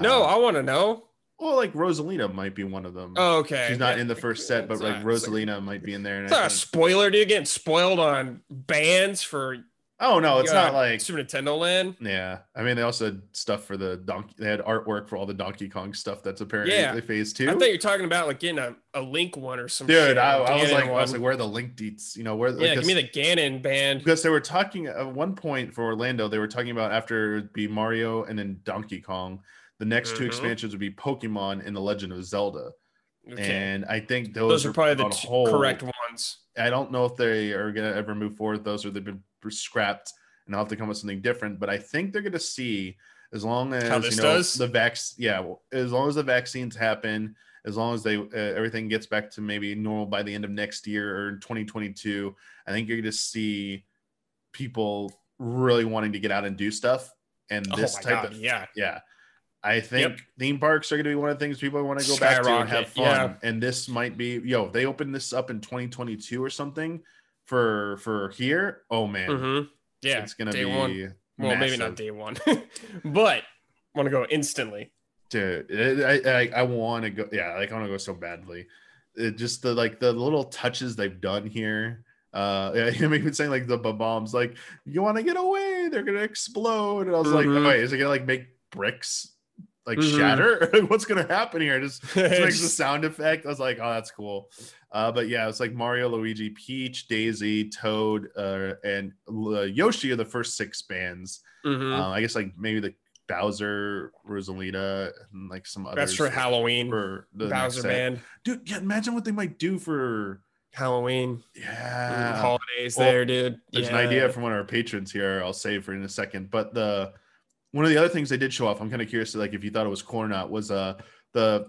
[SPEAKER 2] no,
[SPEAKER 1] Uh,
[SPEAKER 2] I want to know.
[SPEAKER 1] well, like Rosalina might be one of them.
[SPEAKER 2] Oh, okay.
[SPEAKER 1] She's not
[SPEAKER 2] Yeah.
[SPEAKER 1] in the first set, but
[SPEAKER 2] It's
[SPEAKER 1] like
[SPEAKER 2] it's like-
[SPEAKER 1] Rosalina might be in there. And
[SPEAKER 2] It's
[SPEAKER 1] I
[SPEAKER 2] not a spoiler, dude. Getting spoiled on bands for
[SPEAKER 1] oh no, it's not like
[SPEAKER 2] Super Nintendo Land.
[SPEAKER 1] yeah. I mean, they also had stuff for the donkey. They had artwork for all the Donkey Kong stuff. That's apparently
[SPEAKER 2] Yeah.
[SPEAKER 1] phase two.
[SPEAKER 2] I thought you're talking about like getting a, a Link one or some
[SPEAKER 1] Dude,
[SPEAKER 2] shit.
[SPEAKER 1] I, I was like, I was like, where are the link deets? You know, where?
[SPEAKER 2] yeah,
[SPEAKER 1] because,
[SPEAKER 2] give me the Ganon band.
[SPEAKER 1] because they were talking at one point for Orlando. They were talking about after it'd be Mario and then Donkey Kong. The next two
[SPEAKER 2] Mhm.
[SPEAKER 1] expansions would be Pokemon and The Legend of Zelda.
[SPEAKER 2] Okay.
[SPEAKER 1] And I think those,
[SPEAKER 2] Those are probably the two correct ones.
[SPEAKER 1] I don't know if they are gonna ever move forward with those or they've been scrapped and I'll have to come up with something different. But I think they're gonna see as long as you know
[SPEAKER 2] does?
[SPEAKER 1] the vax, yeah, well, as long as the vaccines happen, as long as they uh, everything gets back to maybe normal by the end of next year or 2022, I think you're gonna see people really wanting to get out and do stuff. And this
[SPEAKER 2] oh
[SPEAKER 1] type
[SPEAKER 2] god,
[SPEAKER 1] of
[SPEAKER 2] yeah.
[SPEAKER 1] yeah. I think theme parks are going to be one of the things people want to go back to and have fun.
[SPEAKER 2] yeah.
[SPEAKER 1] And this might be, yo, if they open this up in 2022 or something for for here. Oh man,
[SPEAKER 2] hmm Yeah.
[SPEAKER 1] it's going to
[SPEAKER 2] day
[SPEAKER 1] be
[SPEAKER 2] one. Well, maybe not day one, [LAUGHS] but want to go instantly.
[SPEAKER 1] dude. I I, I want to go. Yeah, like I want to go so badly. It just the like the little touches they've done here. Uh, [LAUGHS] yeah, him even saying like the bombs, like you want to get away, they're gonna explode. And I was like,
[SPEAKER 2] Mhm.
[SPEAKER 1] oh, wait, is it gonna like make bricks like
[SPEAKER 2] Mhm.
[SPEAKER 1] shatter? [LAUGHS] What's gonna happen here? Just [LAUGHS] It makes the sound effect. I was like, oh, that's cool. Uh, but yeah, it's like Mario, Luigi, Peach, Daisy, Toad, uh, and uh, Yoshi are the first six bands.
[SPEAKER 2] Mhm.
[SPEAKER 1] Uh, I guess like maybe the Bowser, Rosalina, and like some others.
[SPEAKER 2] That's for Halloween.
[SPEAKER 1] for the
[SPEAKER 2] Bowser band.
[SPEAKER 1] Dude, yeah, imagine what they might do for
[SPEAKER 2] Halloween.
[SPEAKER 1] yeah.
[SPEAKER 2] holidays
[SPEAKER 1] Well,
[SPEAKER 2] there, dude.
[SPEAKER 1] There's an idea from one of our patrons here. I'll save for in a second. But the one of the other things they did show off, I'm kind of curious, like if you thought it was cool or not, was uh the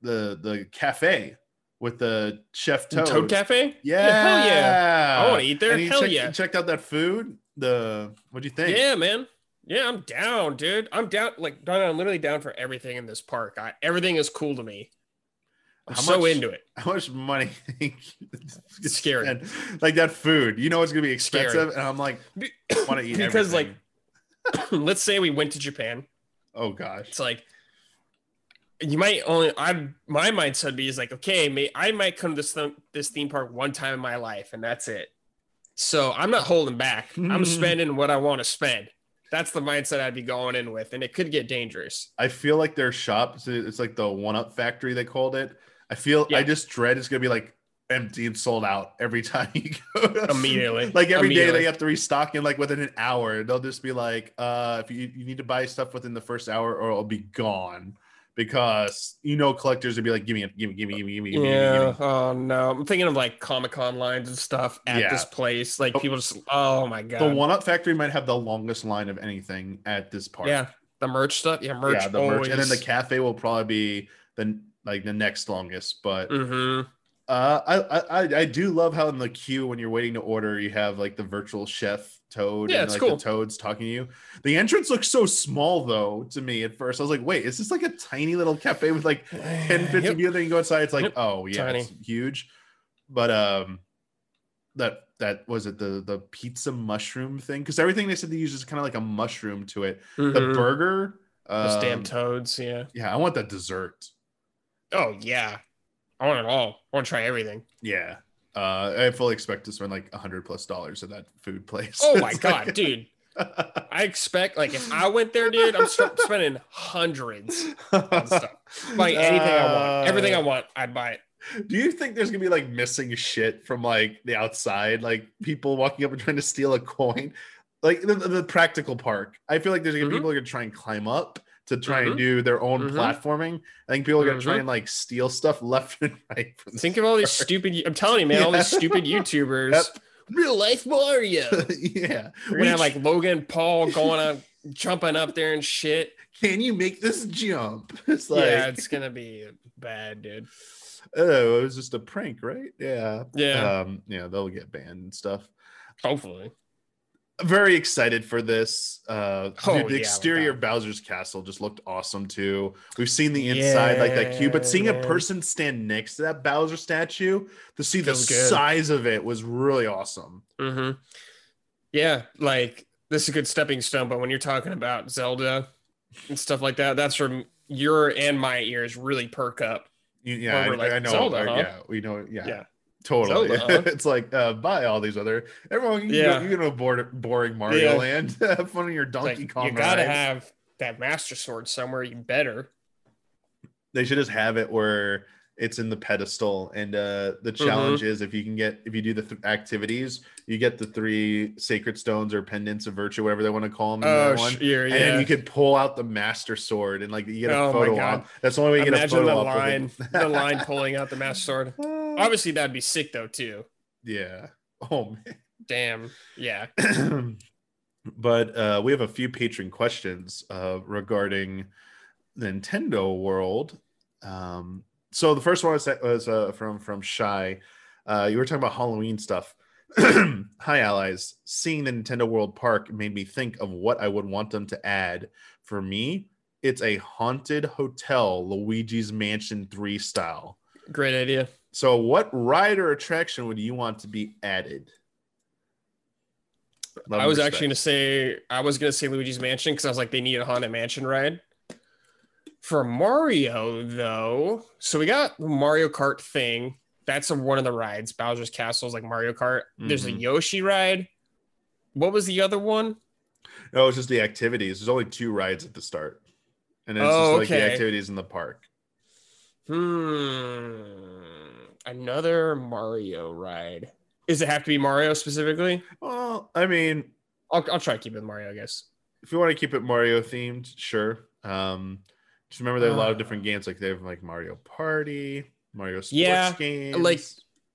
[SPEAKER 1] the the cafe with the chef
[SPEAKER 2] The
[SPEAKER 1] Toad.
[SPEAKER 2] Toad Cafe?
[SPEAKER 1] Yeah,
[SPEAKER 2] hell yeah. I wanna eat there. Hell
[SPEAKER 1] checked,
[SPEAKER 2] yeah.
[SPEAKER 1] you checked out that food. The what'd you think?
[SPEAKER 2] Yeah, man. Yeah, I'm down, dude. I'm down. Like. I'm literally down for everything in this park. I, everything is cool to me. I'm
[SPEAKER 1] How
[SPEAKER 2] so
[SPEAKER 1] much-
[SPEAKER 2] into it.
[SPEAKER 1] how much money
[SPEAKER 2] It's scary. [LAUGHS]
[SPEAKER 1] Like that food, you know it's gonna be
[SPEAKER 2] Scary.
[SPEAKER 1] expensive, and I'm like, want to eat [LAUGHS]
[SPEAKER 2] Because, like,
[SPEAKER 1] everything. [COUGHS]
[SPEAKER 2] Let's say we went to Japan.
[SPEAKER 1] oh gosh,
[SPEAKER 2] It's like you might only. I my mindset would be is like, okay, may, I might come to this th- this theme park one time in my life, and that's it. So I'm not holding back. I'm [LAUGHS] spending what I want to spend. That's the mindset I'd be going in with, and it could get dangerous.
[SPEAKER 1] I feel like their shop, it's like the one up factory they called it. I feel I just dread it's gonna be like empty and sold out every time [LAUGHS] you go.
[SPEAKER 2] Immediately.
[SPEAKER 1] like every day
[SPEAKER 2] Immediately.
[SPEAKER 1] they have to restock in like within an hour. They'll just be like, uh, if you, you need to buy stuff within the first hour or it'll be gone. Because you know collectors would be like, give me give me, give me, give me, give me, give me, give me, give
[SPEAKER 2] Yeah.
[SPEAKER 1] me.
[SPEAKER 2] Oh no. I'm thinking of like Comic Con lines and stuff at
[SPEAKER 1] Yeah.
[SPEAKER 2] this place. Like
[SPEAKER 1] Oh.
[SPEAKER 2] people just. Oh my god.
[SPEAKER 1] The one up factory might have the longest line of anything at this park.
[SPEAKER 2] Yeah. The merch stuff. Yeah. Merch.
[SPEAKER 1] yeah, the merch. And then the cafe will probably be the like the next longest. But
[SPEAKER 2] Mhm.
[SPEAKER 1] Uh, I, I I- do love how in the queue when you're waiting to order, you have like the virtual chef Toad
[SPEAKER 2] Yeah,
[SPEAKER 1] and
[SPEAKER 2] it's
[SPEAKER 1] like
[SPEAKER 2] cool.
[SPEAKER 1] the Toads talking to you. The entrance looks so small though to me at first. I was like, wait, is this like a tiny little cafe with like [LAUGHS] 10, 15
[SPEAKER 2] Yep.
[SPEAKER 1] people? Then you go inside, it's like,
[SPEAKER 2] Yep.
[SPEAKER 1] oh yeah,
[SPEAKER 2] Tiny.
[SPEAKER 1] it's huge. But um, that that was it the the pizza mushroom thing because everything they said they use is kind of like a mushroom to it. The
[SPEAKER 2] Mhm.
[SPEAKER 1] burger,
[SPEAKER 2] Those damn
[SPEAKER 1] um,
[SPEAKER 2] toads. Yeah.
[SPEAKER 1] yeah, I want that dessert.
[SPEAKER 2] Oh yeah. I want it all. I want to try everything.
[SPEAKER 1] Yeah. Uh, I fully expect to spend like a hundred plus dollars at that food place.
[SPEAKER 2] Oh my [LAUGHS] god,
[SPEAKER 1] like-
[SPEAKER 2] dude. [LAUGHS] I expect like if I went there, dude, I'm st- spending hundreds on stuff. Buying anything I want. Everything I
[SPEAKER 1] Uh,
[SPEAKER 2] want, I'd buy it.
[SPEAKER 1] Do you think there's gonna be like missing shit from like the outside, like people walking up and trying to steal a coin, like the, the practical park? I feel like there's gonna be
[SPEAKER 2] Mhm.
[SPEAKER 1] people are gonna try and climb up to try
[SPEAKER 2] Mhm.
[SPEAKER 1] and do their own
[SPEAKER 2] Mhm.
[SPEAKER 1] platforming. I think people are gonna try
[SPEAKER 2] Mhm.
[SPEAKER 1] and like steal stuff left [LAUGHS] and right. From
[SPEAKER 2] Think of all these stupid. I'm telling you, man, all these [LAUGHS] stupid YouTubers.
[SPEAKER 1] Yep.
[SPEAKER 2] Real life Mario. [LAUGHS]
[SPEAKER 1] yeah.
[SPEAKER 2] We're gonna have like Logan Paul going on, jumping up there and shit.
[SPEAKER 1] can you make this jump? It's like
[SPEAKER 2] yeah, it's gonna be bad, dude.
[SPEAKER 1] oh, it was just a prank, right? Yeah.
[SPEAKER 2] Yeah,
[SPEAKER 1] Um, yeah, they'll get banned and stuff.
[SPEAKER 2] hopefully.
[SPEAKER 1] Very excited for this. Uh
[SPEAKER 2] Oh,
[SPEAKER 1] dude, the
[SPEAKER 2] yeah,
[SPEAKER 1] exterior of Bowser's castle just looked awesome too. We've seen the inside like that cube, but seeing a person stand next to that Bowser statue to see the
[SPEAKER 2] good.
[SPEAKER 1] size of it was really awesome.
[SPEAKER 2] Mm-hmm. Yeah, like this is a good stepping stone, but when you're talking about Zelda and stuff like that, that's from your and my ears really perk up.
[SPEAKER 1] Yeah, I,
[SPEAKER 2] like
[SPEAKER 1] I know.
[SPEAKER 2] Zelda,
[SPEAKER 1] uh,
[SPEAKER 2] huh?
[SPEAKER 1] Yeah, we know. Yeah,
[SPEAKER 2] Yeah.
[SPEAKER 1] Totally.
[SPEAKER 2] Zelda, [LAUGHS]
[SPEAKER 1] it's like uh, buy all these other. Everyone, you
[SPEAKER 2] Yeah.
[SPEAKER 1] can go, you can go to bored, boring Mario
[SPEAKER 2] Yeah.
[SPEAKER 1] Land. [LAUGHS] Have fun in your Donkey
[SPEAKER 2] like,
[SPEAKER 1] Kong.
[SPEAKER 2] you gotta
[SPEAKER 1] ride.
[SPEAKER 2] have that Master Sword somewhere. You better.
[SPEAKER 1] they should just have it where it's in the pedestal and uh the
[SPEAKER 2] Mm-hmm.
[SPEAKER 1] challenge is if you can get if you do the th- activities you get the three sacred stones or pendants of virtue whatever they want to call them in
[SPEAKER 2] Oh,
[SPEAKER 1] that one
[SPEAKER 2] sure,
[SPEAKER 1] and
[SPEAKER 2] yeah.
[SPEAKER 1] then you could pull out the master sword and like you get a
[SPEAKER 2] Oh
[SPEAKER 1] photo
[SPEAKER 2] God.
[SPEAKER 1] op that's the only way you get a
[SPEAKER 2] Imagine
[SPEAKER 1] photo
[SPEAKER 2] the
[SPEAKER 1] op with
[SPEAKER 2] line, the line pulling out the Master [LAUGHS] Sword. Obviously, that'd be sick though too.
[SPEAKER 1] yeah oh man.
[SPEAKER 2] Damn. Yeah. [CLEARS THROAT]
[SPEAKER 1] but uh we have a few patron questions uh regarding nintendo world um so the first one was, was uh, from from shy uh you were talking about halloween stuff [CLEARS THROAT] hi allies seeing the nintendo world park made me think of what i would want them to add for me it's a haunted hotel luigi's mansion 3 style
[SPEAKER 2] Great idea.
[SPEAKER 1] So what ride or attraction would you want to be added Love
[SPEAKER 2] I was
[SPEAKER 1] respect.
[SPEAKER 2] actually gonna say I was gonna say Luigi's Mansion because I was like they need a haunted mansion ride. For Mario though, so we got the Mario Kart thing. That's a, one of the rides. Bowser's Castle is like Mario Kart. There's a
[SPEAKER 1] Mhm.
[SPEAKER 2] Yoshi ride. What was the other one?
[SPEAKER 1] No, it's just the activities. There's only two rides at the start. And then it's
[SPEAKER 2] Oh,
[SPEAKER 1] just like the activities in the park.
[SPEAKER 2] Hmm. Another Mario ride. Does it have to be Mario specifically?
[SPEAKER 1] Well, I mean,
[SPEAKER 2] I'll, I'll try to keep it Mario, I guess.
[SPEAKER 1] if you want to keep it Mario themed, sure. Um, just remember there are a lot of
[SPEAKER 2] Uh.
[SPEAKER 1] different games. Like they have like Mario Party, Mario Sports
[SPEAKER 2] Yeah,
[SPEAKER 1] games.
[SPEAKER 2] like-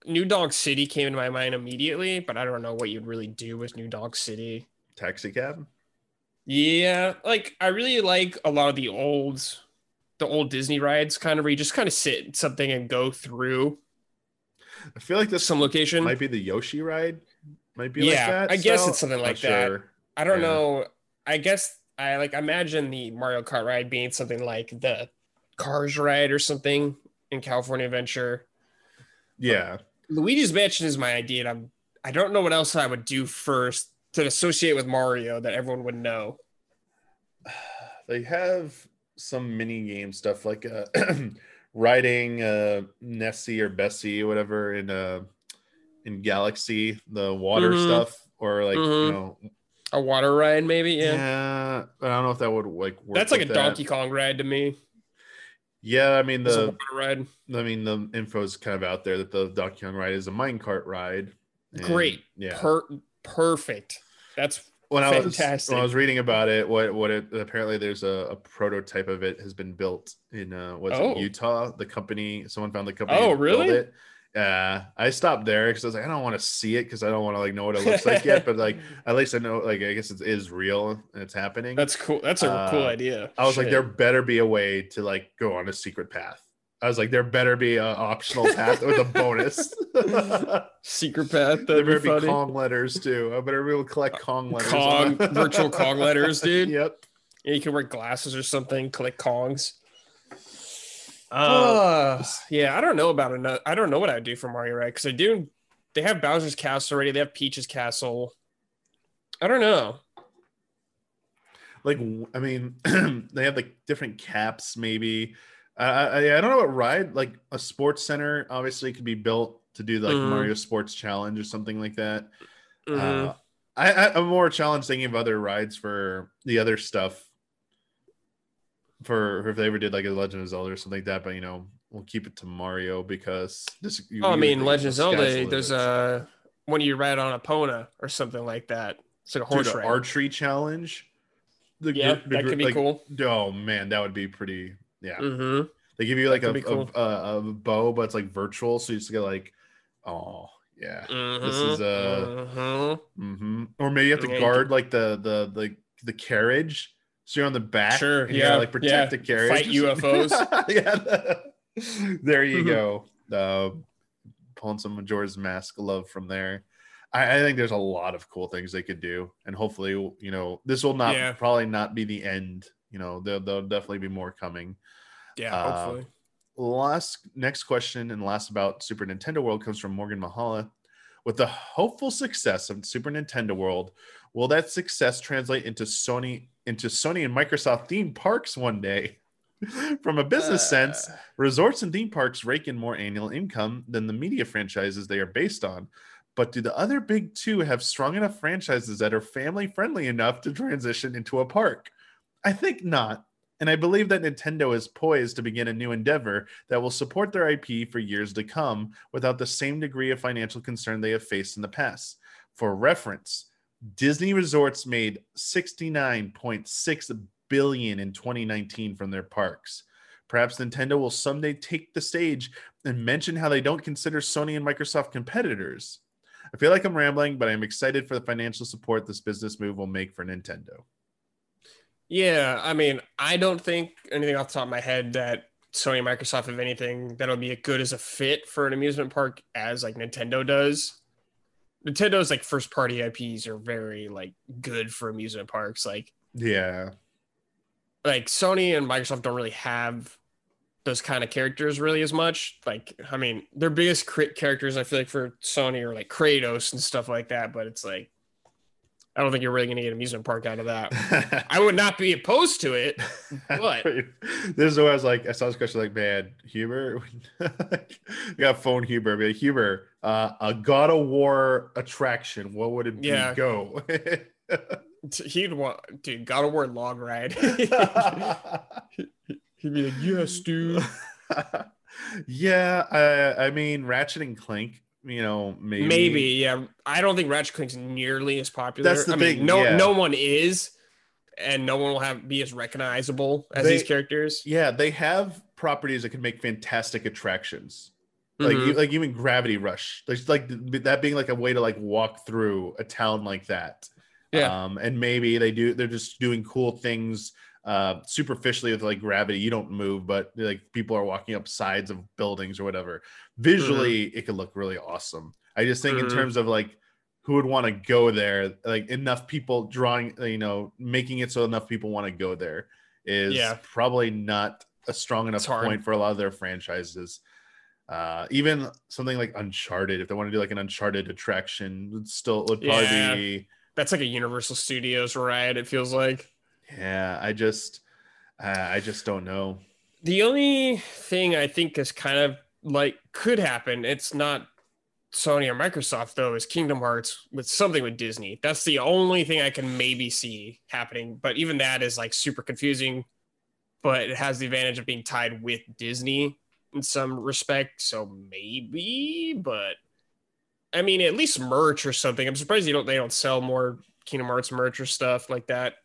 [SPEAKER 2] New Donk City came into my mind immediately, but I don't know what you'd really do with New Donk City.
[SPEAKER 1] Taxi Cab.
[SPEAKER 2] Yeah, like I really like a lot of the old, the old Disney rides, kind of where you just kind of sit something and go through
[SPEAKER 1] I feel like this
[SPEAKER 2] some location.
[SPEAKER 1] might be the Yoshi ride. Might be like
[SPEAKER 2] Yeah,
[SPEAKER 1] that.
[SPEAKER 2] I guess it's something like that.
[SPEAKER 1] sure.
[SPEAKER 2] I don't
[SPEAKER 1] Yeah.
[SPEAKER 2] know. I guess I like imagine the Mario Kart ride being something like the Cars ride or something in California Adventure.
[SPEAKER 1] Yeah.
[SPEAKER 2] Luigi's Mansion is my idea, and I'm I don't know what else I would do first to associate with Mario that everyone would know.
[SPEAKER 1] They have some mini game stuff like uh, [CLEARS THROAT] riding uh, Nessie or Bessie or whatever in uh, in Galaxy, the water
[SPEAKER 2] Mhm.
[SPEAKER 1] stuff, or like you
[SPEAKER 2] Mhm.
[SPEAKER 1] know,
[SPEAKER 2] A water ride, maybe.
[SPEAKER 1] yeah.
[SPEAKER 2] Yeah,
[SPEAKER 1] I don't know if that would like work.
[SPEAKER 2] that's like a
[SPEAKER 1] that.
[SPEAKER 2] Donkey Kong ride to me.
[SPEAKER 1] Yeah, I mean the
[SPEAKER 2] ride.
[SPEAKER 1] I mean the info is kind of out there that the Donkey Kong ride is a minecart ride.
[SPEAKER 2] Great.
[SPEAKER 1] Yeah.
[SPEAKER 2] Per- perfect. That's
[SPEAKER 1] when I was when I was reading about it, what what it apparently there's a, a prototype of it has been built in uh was
[SPEAKER 2] Oh.
[SPEAKER 1] it Utah? The company someone found the company.
[SPEAKER 2] Oh, really?
[SPEAKER 1] It. Uh, I stopped there because I was like, I don't want to see it because I don't want to like know what it looks like yet. [LAUGHS] But like, at least I know like I guess it is real and it's happening.
[SPEAKER 2] that's cool. That's a cool
[SPEAKER 1] Uh,
[SPEAKER 2] idea.
[SPEAKER 1] I was like, there better be a way to like go on a secret path. I was like, there better be an optional path with a bonus. [LAUGHS]
[SPEAKER 2] secret path.
[SPEAKER 1] better
[SPEAKER 2] That'd
[SPEAKER 1] be
[SPEAKER 2] be funny.
[SPEAKER 1] Kong letters too. I better be able to collect Kong letters.
[SPEAKER 2] Kong, virtual Kong letters, [LAUGHS] dude.
[SPEAKER 1] Yep.
[SPEAKER 2] Yeah, you can wear glasses or something. Collect Kongs.
[SPEAKER 1] Uh,
[SPEAKER 2] Uh, yeah, I don't know about another. I don't know what I'd do for Mario Right because they do. They have Bowser's Castle already. They have Peach's Castle. I don't know.
[SPEAKER 1] like I mean, [CLEARS THROAT] they have like different caps. Maybe I, I I don't know what ride. Like a sports center obviously could be built to do like
[SPEAKER 2] Mhm.
[SPEAKER 1] Mario Sports Challenge or something like that.
[SPEAKER 2] Mhm.
[SPEAKER 1] Uh, I, I I'm more challenged thinking of other rides for the other stuff. For if they ever did like a Legend of Zelda or something like that, but you know we'll keep it to Mario because this. you-
[SPEAKER 2] oh, I mean, Legend of Zelda. There's a when you ride on Epona or something like that. It's like a horse ride.
[SPEAKER 1] archery challenge. The
[SPEAKER 2] yeah,
[SPEAKER 1] the
[SPEAKER 2] that could be
[SPEAKER 1] like,
[SPEAKER 2] cool.
[SPEAKER 1] Oh man, that would be pretty. Yeah,
[SPEAKER 2] Mm-hmm.
[SPEAKER 1] they give you like a,
[SPEAKER 2] cool.
[SPEAKER 1] a, a, a bow, but it's like virtual, so you just get like, oh yeah, This is, a.
[SPEAKER 2] mm-hmm.
[SPEAKER 1] hmm or maybe you have to
[SPEAKER 2] Yeah,
[SPEAKER 1] guard like the the the the carriage, so you're on the back.
[SPEAKER 2] Sure,
[SPEAKER 1] and you gotta,
[SPEAKER 2] yeah,
[SPEAKER 1] like protect
[SPEAKER 2] yeah.
[SPEAKER 1] the carriage.
[SPEAKER 2] Fight UFOs. [LAUGHS]
[SPEAKER 1] yeah, there you
[SPEAKER 2] Mhm.
[SPEAKER 1] go. Uh, pulling some Majora's Mask love from there. I, I think there's a lot of cool things they could do, and hopefully, you know, this will not
[SPEAKER 2] Yeah.
[SPEAKER 1] probably not be the end. You know, there'll, there'll definitely be more coming.
[SPEAKER 2] Yeah,
[SPEAKER 1] Uh,
[SPEAKER 2] hopefully.
[SPEAKER 1] Last next question and last about Super Nintendo World comes from Morgan Mahala. With the hopeful success of Super Nintendo World, will that success translate into Sony into Sony and Microsoft theme parks one day? [LAUGHS] From a business sense,
[SPEAKER 2] Uh,
[SPEAKER 1] resorts and theme parks rake in more annual income than the media franchises they are based on. But do the other big two have strong enough franchises that are family friendly enough to transition into a park? I think not. And I believe that Nintendo is poised to begin a new endeavor that will support their IP for years to come without the same degree of financial concern they have faced in the past. For reference, Disney Resorts made 69.6 billion in 2019 from their parks. Perhaps Nintendo will someday take the stage and mention how they don't consider Sony and Microsoft competitors. I feel like I'm rambling, but I'm excited for the financial support this business move will make for Nintendo.
[SPEAKER 2] Yeah, I mean, I don't think anything off the top of my head that Sony and Microsoft have anything that'll be as good as a fit for an amusement park as like Nintendo does. Nintendo's like first party IPs are very like good for amusement parks. Like
[SPEAKER 1] Yeah.
[SPEAKER 2] like Sony and Microsoft don't really have those kind of characters really as much. Like, I mean, their biggest crit characters I feel like for Sony are like Kratos and stuff like that. But it's like, I don't think you're really going to get an amusement park out of that. [LAUGHS] I would not be opposed to it. [LAUGHS] but
[SPEAKER 1] this is what I was like. I saw this question like, man, Huber, [LAUGHS] got phone Huber. Be like, Huber, uh, a God of War attraction. What would it be?
[SPEAKER 2] Yeah.
[SPEAKER 1] Go.
[SPEAKER 2] He'd want, dude, God of War log ride. He'd be like, yes, dude.
[SPEAKER 1] yeah, I, I mean, Ratchet and Clank. You know, maybe.
[SPEAKER 2] Maybe, yeah. I don't think Ratchet Clank's nearly as popular.
[SPEAKER 1] That's the
[SPEAKER 2] I mean, no,
[SPEAKER 1] yeah.
[SPEAKER 2] no one is, and no one will have be as recognizable as
[SPEAKER 1] They-
[SPEAKER 2] these characters.
[SPEAKER 1] Yeah, they have properties that can make fantastic attractions. Like
[SPEAKER 2] Mhm.
[SPEAKER 1] you, like even Gravity Rush. There's like that being like a way to like walk through a town like that.
[SPEAKER 2] Yeah.
[SPEAKER 1] Um, and maybe they do they're just doing cool things uh superficially with like gravity. You don't move, but like people are walking up sides of buildings or whatever. Visually, it could look really awesome. I just think in
[SPEAKER 2] Mhm.
[SPEAKER 1] terms of like who would want to go there, like enough people drawing, you know, making it so enough people want to go there is
[SPEAKER 2] Yeah.
[SPEAKER 1] probably not a strong enough point for a lot of their franchises. Uh, even something like Uncharted, if they want to do like an Uncharted attraction, would still would probably
[SPEAKER 2] Yeah.
[SPEAKER 1] be.
[SPEAKER 2] That's like a Universal Studios ride. It feels like.
[SPEAKER 1] Yeah, I just, uh, I just don't know.
[SPEAKER 2] The only thing I think is kind of like could happen, it's not Sony or Microsoft though, is Kingdom Hearts with something with Disney. That's the only thing I can maybe see happening. But even that is like super confusing. But it has the advantage of being tied with Disney in some respect. So maybe, but I mean, at least merch or something. I'm surprised you don't they don't sell more Kingdom Hearts merch or stuff like that.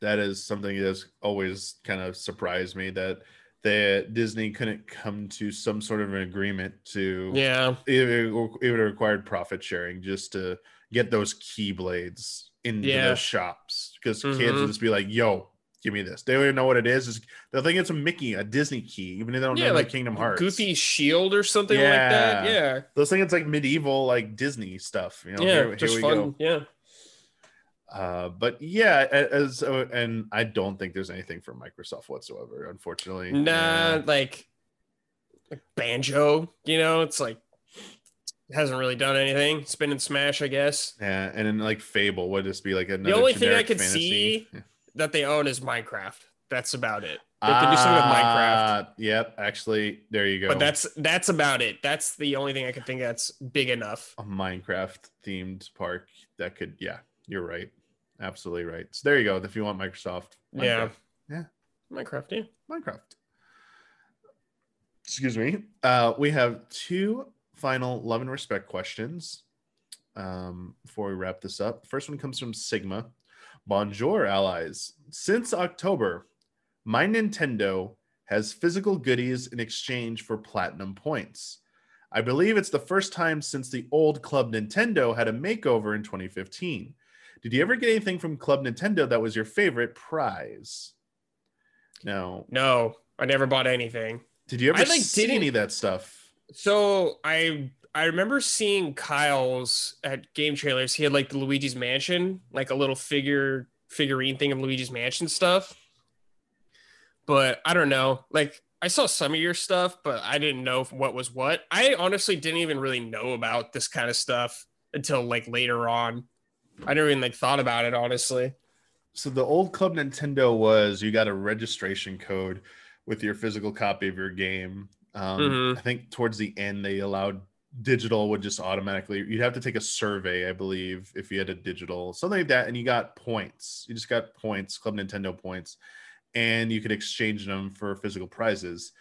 [SPEAKER 1] That is something that's always kind of surprised me that that Disney couldn't come to some sort of an agreement to
[SPEAKER 2] Yeah.
[SPEAKER 1] it, it would have required profit sharing just to get those keyblades into
[SPEAKER 2] Yeah.
[SPEAKER 1] those shops because kids
[SPEAKER 2] Mhm.
[SPEAKER 1] would just be like, "Yo, give me this." They don't even know what it is. Is they'll think it's a Mickey, a Disney key, even if they don't
[SPEAKER 2] Yeah,
[SPEAKER 1] know
[SPEAKER 2] like
[SPEAKER 1] Kingdom Hearts.
[SPEAKER 2] Goofy shield or something like that.
[SPEAKER 1] Yeah.
[SPEAKER 2] Yeah.
[SPEAKER 1] Those think it's like medieval, like Disney stuff. You know,
[SPEAKER 2] yeah.
[SPEAKER 1] here, here
[SPEAKER 2] just
[SPEAKER 1] we
[SPEAKER 2] fun.
[SPEAKER 1] go.
[SPEAKER 2] Yeah.
[SPEAKER 1] Uh, but yeah, as uh, and I don't think there's anything for Microsoft whatsoever, unfortunately.
[SPEAKER 2] Nah,
[SPEAKER 1] Uh,
[SPEAKER 2] like, like banjo, you know, it's like hasn't really done anything. It's been in Smash, I guess.
[SPEAKER 1] yeah, and then like Fable would just be like another.
[SPEAKER 2] The only thing I could
[SPEAKER 1] fantasy.
[SPEAKER 2] see- [LAUGHS] That they own is Minecraft. That's about it. They could do something with Minecraft.
[SPEAKER 1] Ah, Yep, actually, there you go.
[SPEAKER 2] But that's that's about it. That's the only thing I could think that's big enough.
[SPEAKER 1] a Minecraft themed park that could. Yeah, you're right. Absolutely right. So there you go. If you want Microsoft,
[SPEAKER 2] Yeah.
[SPEAKER 1] Yeah.
[SPEAKER 2] Minecraft, yeah.
[SPEAKER 1] Minecraft. Excuse me. Uh, we have two final love and respect questions um, before we wrap this up. First one comes from Sigma. Bonjour, allies. Since October, my Nintendo has physical goodies in exchange for platinum points. I believe it's the first time since the old Club Nintendo had a makeover in 2015. Did you ever get anything from Club Nintendo that was your favorite prize? No.
[SPEAKER 2] No, I never bought anything.
[SPEAKER 1] Did you ever
[SPEAKER 2] I, like,
[SPEAKER 1] see any of that stuff?
[SPEAKER 2] So I I remember seeing Kyle's at GameTrailers. He had like the Luigi's Mansion, like a little figure figurine thing of Luigi's Mansion stuff. But I don't know. Like I saw some of your stuff, but I didn't know what was what. I honestly didn't even really know about this kind of stuff until like later on. I never even like thought about it honestly.
[SPEAKER 1] So the old Club Nintendo was you got a registration code with your physical copy of your game. Um,
[SPEAKER 2] Mhm.
[SPEAKER 1] I think towards the end they allowed digital would just automatically you'd have to take a survey, I believe, if you had a digital something like that, and you got points. You just got points, Club Nintendo points, and you could exchange them for physical prizes.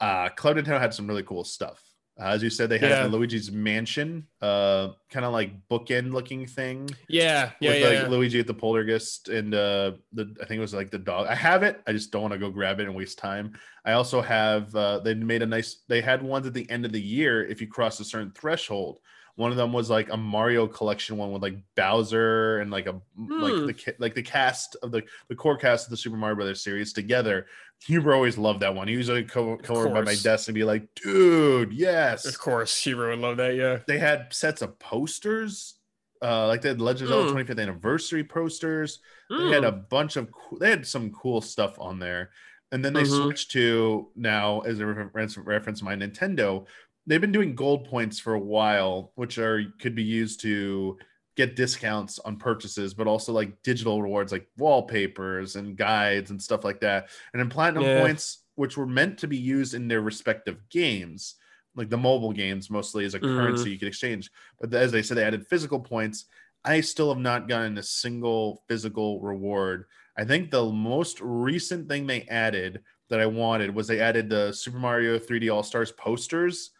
[SPEAKER 1] Uh, Club Nintendo had some really cool stuff. Uh, as you said, they had
[SPEAKER 2] Yeah.
[SPEAKER 1] Luigi's Mansion, uh, kind of like bookend looking thing
[SPEAKER 2] Yeah, yeah,
[SPEAKER 1] with
[SPEAKER 2] yeah.
[SPEAKER 1] like
[SPEAKER 2] yeah.
[SPEAKER 1] Luigi at the Poltergeist and uh the I think it was like the dog. I have it. I just don't want to go grab it and waste time. I also have uh they made a nice they had ones at the end of the year if you cross a certain threshold. One of them was like a Mario collection one with like Bowser and like a like
[SPEAKER 2] Hmm.
[SPEAKER 1] the like the cast of the the core cast of the Super Mario Brothers series together. Huber always loved that one. He was like co- come over by my desk and be like, "Dude, yes."
[SPEAKER 2] Of course, Hero would love that. Yeah.
[SPEAKER 1] they had sets of posters uh like they had legends of
[SPEAKER 2] Mm.
[SPEAKER 1] 25th anniversary posters they had a
[SPEAKER 2] Mm.
[SPEAKER 1] bunch of cool, they had some cool stuff on there and then they
[SPEAKER 2] Mhm.
[SPEAKER 1] switched to now as a reference reference my nintendo they've been doing gold points for a while which are could be used to get discounts on purchases but also like digital rewards like wallpapers and guides and stuff like that. And then platinum
[SPEAKER 2] Yeah.
[SPEAKER 1] points which were meant to be used in their respective games like the mobile games mostly as a
[SPEAKER 2] Mhm.
[SPEAKER 1] currency you could exchange. But as they said they added physical points. I still have not gotten a single physical reward. I think the most recent thing they added that i wanted was they added the super mario 3d all stars posters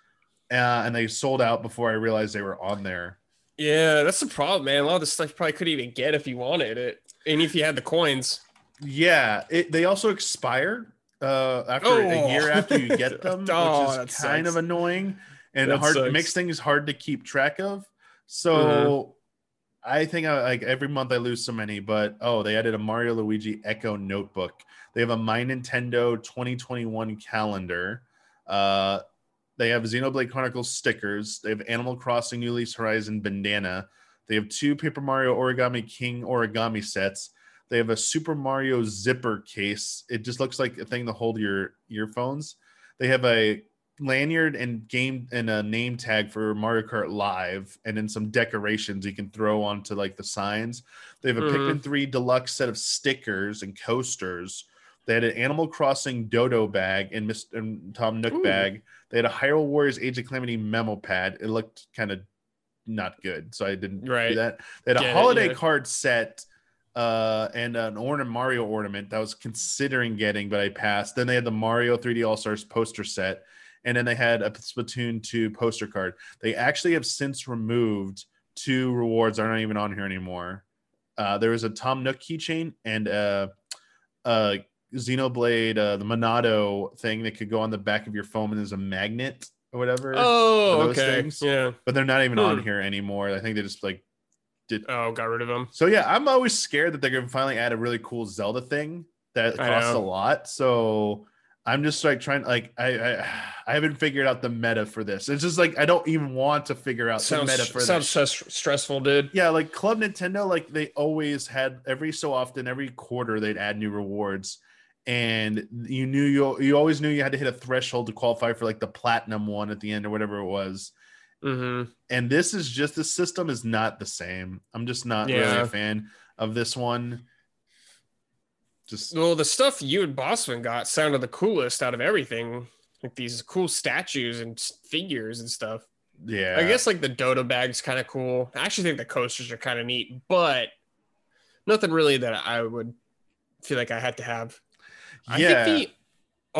[SPEAKER 1] uh, and they sold out before i realized they were on there
[SPEAKER 2] Yeah, that's the problem, man. A lot of this stuff you probably couldn't even get if you wanted it, and if you had the coins.
[SPEAKER 1] yeah it, they also expire uh, after
[SPEAKER 2] Oh.
[SPEAKER 1] a year after you get [LAUGHS] them
[SPEAKER 2] Oh,
[SPEAKER 1] which is kind
[SPEAKER 2] sucks.
[SPEAKER 1] of annoying and
[SPEAKER 2] That
[SPEAKER 1] hard
[SPEAKER 2] sucks.
[SPEAKER 1] makes things hard to keep track of so
[SPEAKER 2] Mhm.
[SPEAKER 1] I think I, like every month I lose so many, but oh, they added a Mario Luigi Echo notebook. They have a My Nintendo 2021 calendar. Uh, they have Xenoblade Chronicles stickers. They have Animal Crossing New Leafs Horizon bandana. They have two Paper Mario Origami King origami sets. They have a Super Mario zipper case. It just looks like a thing to hold your earphones. They have a lanyard and game and a name tag for Mario Kart Live, and then some decorations you can throw onto like the signs. They have a
[SPEAKER 2] Mhm.
[SPEAKER 1] Pikmin 3 deluxe set of stickers and coasters. They had an Animal Crossing Dodo bag and Miss and Tom Nook
[SPEAKER 2] Ooh.
[SPEAKER 1] bag. They had a Hyrule Warriors Age of Calamity memo pad. It looked kind of not good, so I didn't do that. They had a
[SPEAKER 2] Get it,
[SPEAKER 1] holiday
[SPEAKER 2] yeah.
[SPEAKER 1] card set uh and an ornament Mario ornament that I was considering getting, but I passed. Then they had the Mario 3D All Stars poster set, and then they had a Splatoon 2 poster card. They actually have since removed two rewards that aren't even on here anymore. Uh, there was a Tom Nook keychain and uh, uh, Xenoblade, uh, the Monado thing that could go on the back of your phone and there's a magnet or whatever.
[SPEAKER 2] Oh, okay.
[SPEAKER 1] things.
[SPEAKER 2] Yeah.
[SPEAKER 1] But they're not even on
[SPEAKER 2] Hmm.
[SPEAKER 1] here anymore. I think they just like did.
[SPEAKER 2] Oh, got rid of them.
[SPEAKER 1] So yeah, I'm always scared that they're gonna finally add a really cool Zelda thing that costs a lot. So I'm just like trying like I, I I haven't figured out the meta for this. It's just like I don't even want to figure out
[SPEAKER 2] Sounds
[SPEAKER 1] the meta for
[SPEAKER 2] sounds
[SPEAKER 1] this.
[SPEAKER 2] stress- stressful, dude.
[SPEAKER 1] Yeah, like Club Nintendo, like they always had every so often, every quarter they'd add new rewards, and you knew you you always knew you had to hit a threshold to qualify for like the platinum one at the end or whatever it was.
[SPEAKER 2] Mm-hmm.
[SPEAKER 1] And this is just the system is not the same. I'm just not really a fan of this one. Just
[SPEAKER 2] Well, the stuff you and Bossman got sounded the coolest out of everything. Like these cool statues and figures and stuff.
[SPEAKER 1] yeah,
[SPEAKER 2] I guess like the Dodo bag's kind of cool. I actually think the coasters are kind of neat, but nothing really that I would feel like I had to have. I
[SPEAKER 1] yeah.
[SPEAKER 2] think the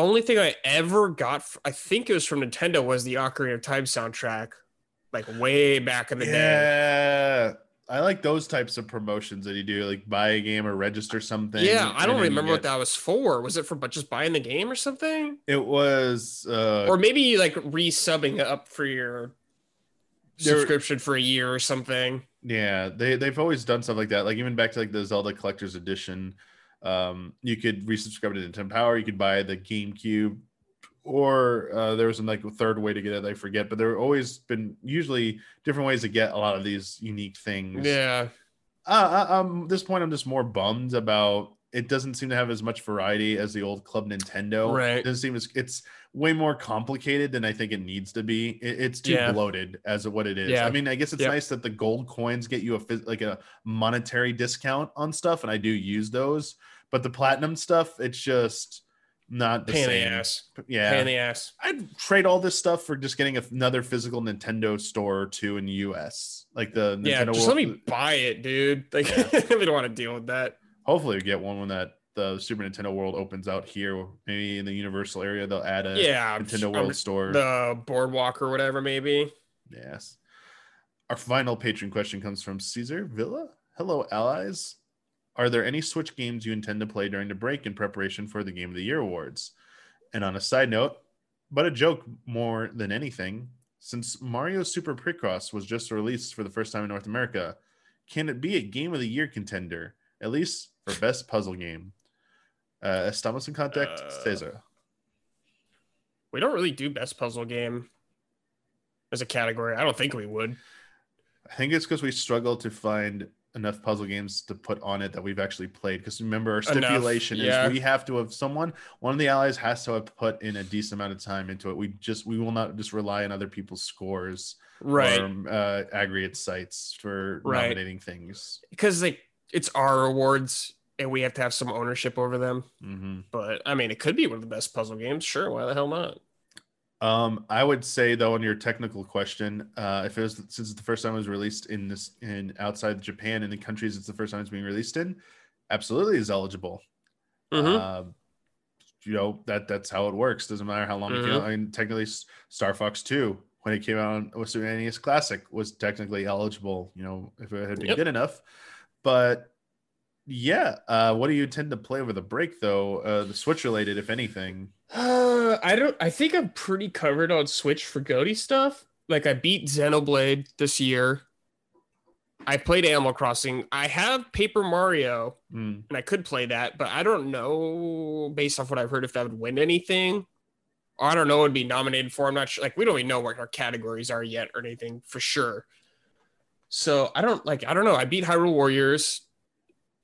[SPEAKER 2] only thing I ever got, I think it was from Nintendo, was the Ocarina of Time soundtrack, like way back in the day.
[SPEAKER 1] yeah. I like those types of promotions that you do, like buy a game or register something.
[SPEAKER 2] Yeah, I don't remember what that was for. Was it for but just buying the game or something?
[SPEAKER 1] It was uh
[SPEAKER 2] or maybe like resubbing up for your subscription for a year or something.
[SPEAKER 1] Yeah, they they've always done stuff like that. Like even back to like the Zelda Collector's Edition, um, you could resubscribe to Nintendo Power. You could buy the GameCube, or uh, there was like a third way to get it. I forget, but there have always been usually different ways to get a lot of these unique things.
[SPEAKER 2] Yeah,
[SPEAKER 1] Uh, uh, um, at this point, I'm just more bummed about. It doesn't seem to have as much variety as the old Club Nintendo.
[SPEAKER 2] Right.
[SPEAKER 1] It doesn't seem as it's way more complicated than I think it needs to be. It, it's too
[SPEAKER 2] Yeah.
[SPEAKER 1] bloated as what it is.
[SPEAKER 2] Yeah.
[SPEAKER 1] I mean, I guess it's
[SPEAKER 2] Yep.
[SPEAKER 1] nice that the gold coins get you a like a monetary discount on stuff, and I do use those. But the platinum stuff, it's just not the
[SPEAKER 2] pain in the
[SPEAKER 1] same.
[SPEAKER 2] ass.
[SPEAKER 1] Yeah,
[SPEAKER 2] Pain the ass.
[SPEAKER 1] I'd trade all this stuff for just getting another physical Nintendo store or two in the U.S. Like the Nintendo
[SPEAKER 2] Yeah, just
[SPEAKER 1] World-
[SPEAKER 2] let me buy it, dude. [LAUGHS] Like,
[SPEAKER 1] Yeah. [LAUGHS]
[SPEAKER 2] Really don't want to deal with that.
[SPEAKER 1] hopefully we get one when that the Super Nintendo World opens out here. Maybe in the Universal area they'll add a
[SPEAKER 2] Yeah,
[SPEAKER 1] Nintendo
[SPEAKER 2] um,
[SPEAKER 1] World store.
[SPEAKER 2] the boardwalk or whatever, maybe.
[SPEAKER 1] yes. Our final patron question comes from Caesar Villa. Hello, allies. Are there any Switch games you intend to play during the break in preparation for the Game of the Year awards? And on a side note, but a joke more than anything, since Mario Super Picross was just released for the first time in North America, can it be a Game of the Year contender, at least for best puzzle game? Uh, estamos en contact,
[SPEAKER 2] Uh,
[SPEAKER 1] Cesar.
[SPEAKER 2] We don't really do best puzzle game as a category. I don't think we would.
[SPEAKER 1] I think it's because we struggle to find enough puzzle games to put on it that we've actually played. Because remember, our stipulation
[SPEAKER 2] yeah.
[SPEAKER 1] is we have to have someone, one of the allies has to have put in a decent amount of time into it. We just we will not just rely on other people's scores
[SPEAKER 2] Right.
[SPEAKER 1] or uh, aggregate sites for
[SPEAKER 2] Right.
[SPEAKER 1] nominating things.
[SPEAKER 2] because like it's our awards and we have to have some ownership over them.
[SPEAKER 1] hmm
[SPEAKER 2] But I mean, it could be one of the best puzzle games. Sure, why the hell not?
[SPEAKER 1] Um, I would say though, on your technical question, uh, if it was since it's the first time it was released in this in outside Japan and the countries it's the first time it's being released in, absolutely is eligible.
[SPEAKER 2] Mhm.
[SPEAKER 1] Uh, you know that that's how it works. Doesn't matter how long it came
[SPEAKER 2] Mhm.
[SPEAKER 1] out. I mean, technically, Star Fox Two when it came out on Super NES Classic was technically eligible. You know, if it had been
[SPEAKER 2] Yep.
[SPEAKER 1] good enough. But yeah, uh, what do you tend to play over the break though? Uh, the Switch related, if anything.
[SPEAKER 2] Uh, [SIGHS] I don't. I think I'm pretty covered on Switch for Goaty stuff. Like I beat Xenoblade this year. I played Animal Crossing. I have Paper Mario,
[SPEAKER 1] Mm.
[SPEAKER 2] and I could play that, but I don't know based off what I've heard if that would win anything. Or I don't know what would be nominated for. I'm not sure. Like we don't even know what our categories are yet or anything for sure. So I don't like. I don't know. I beat Hyrule Warriors.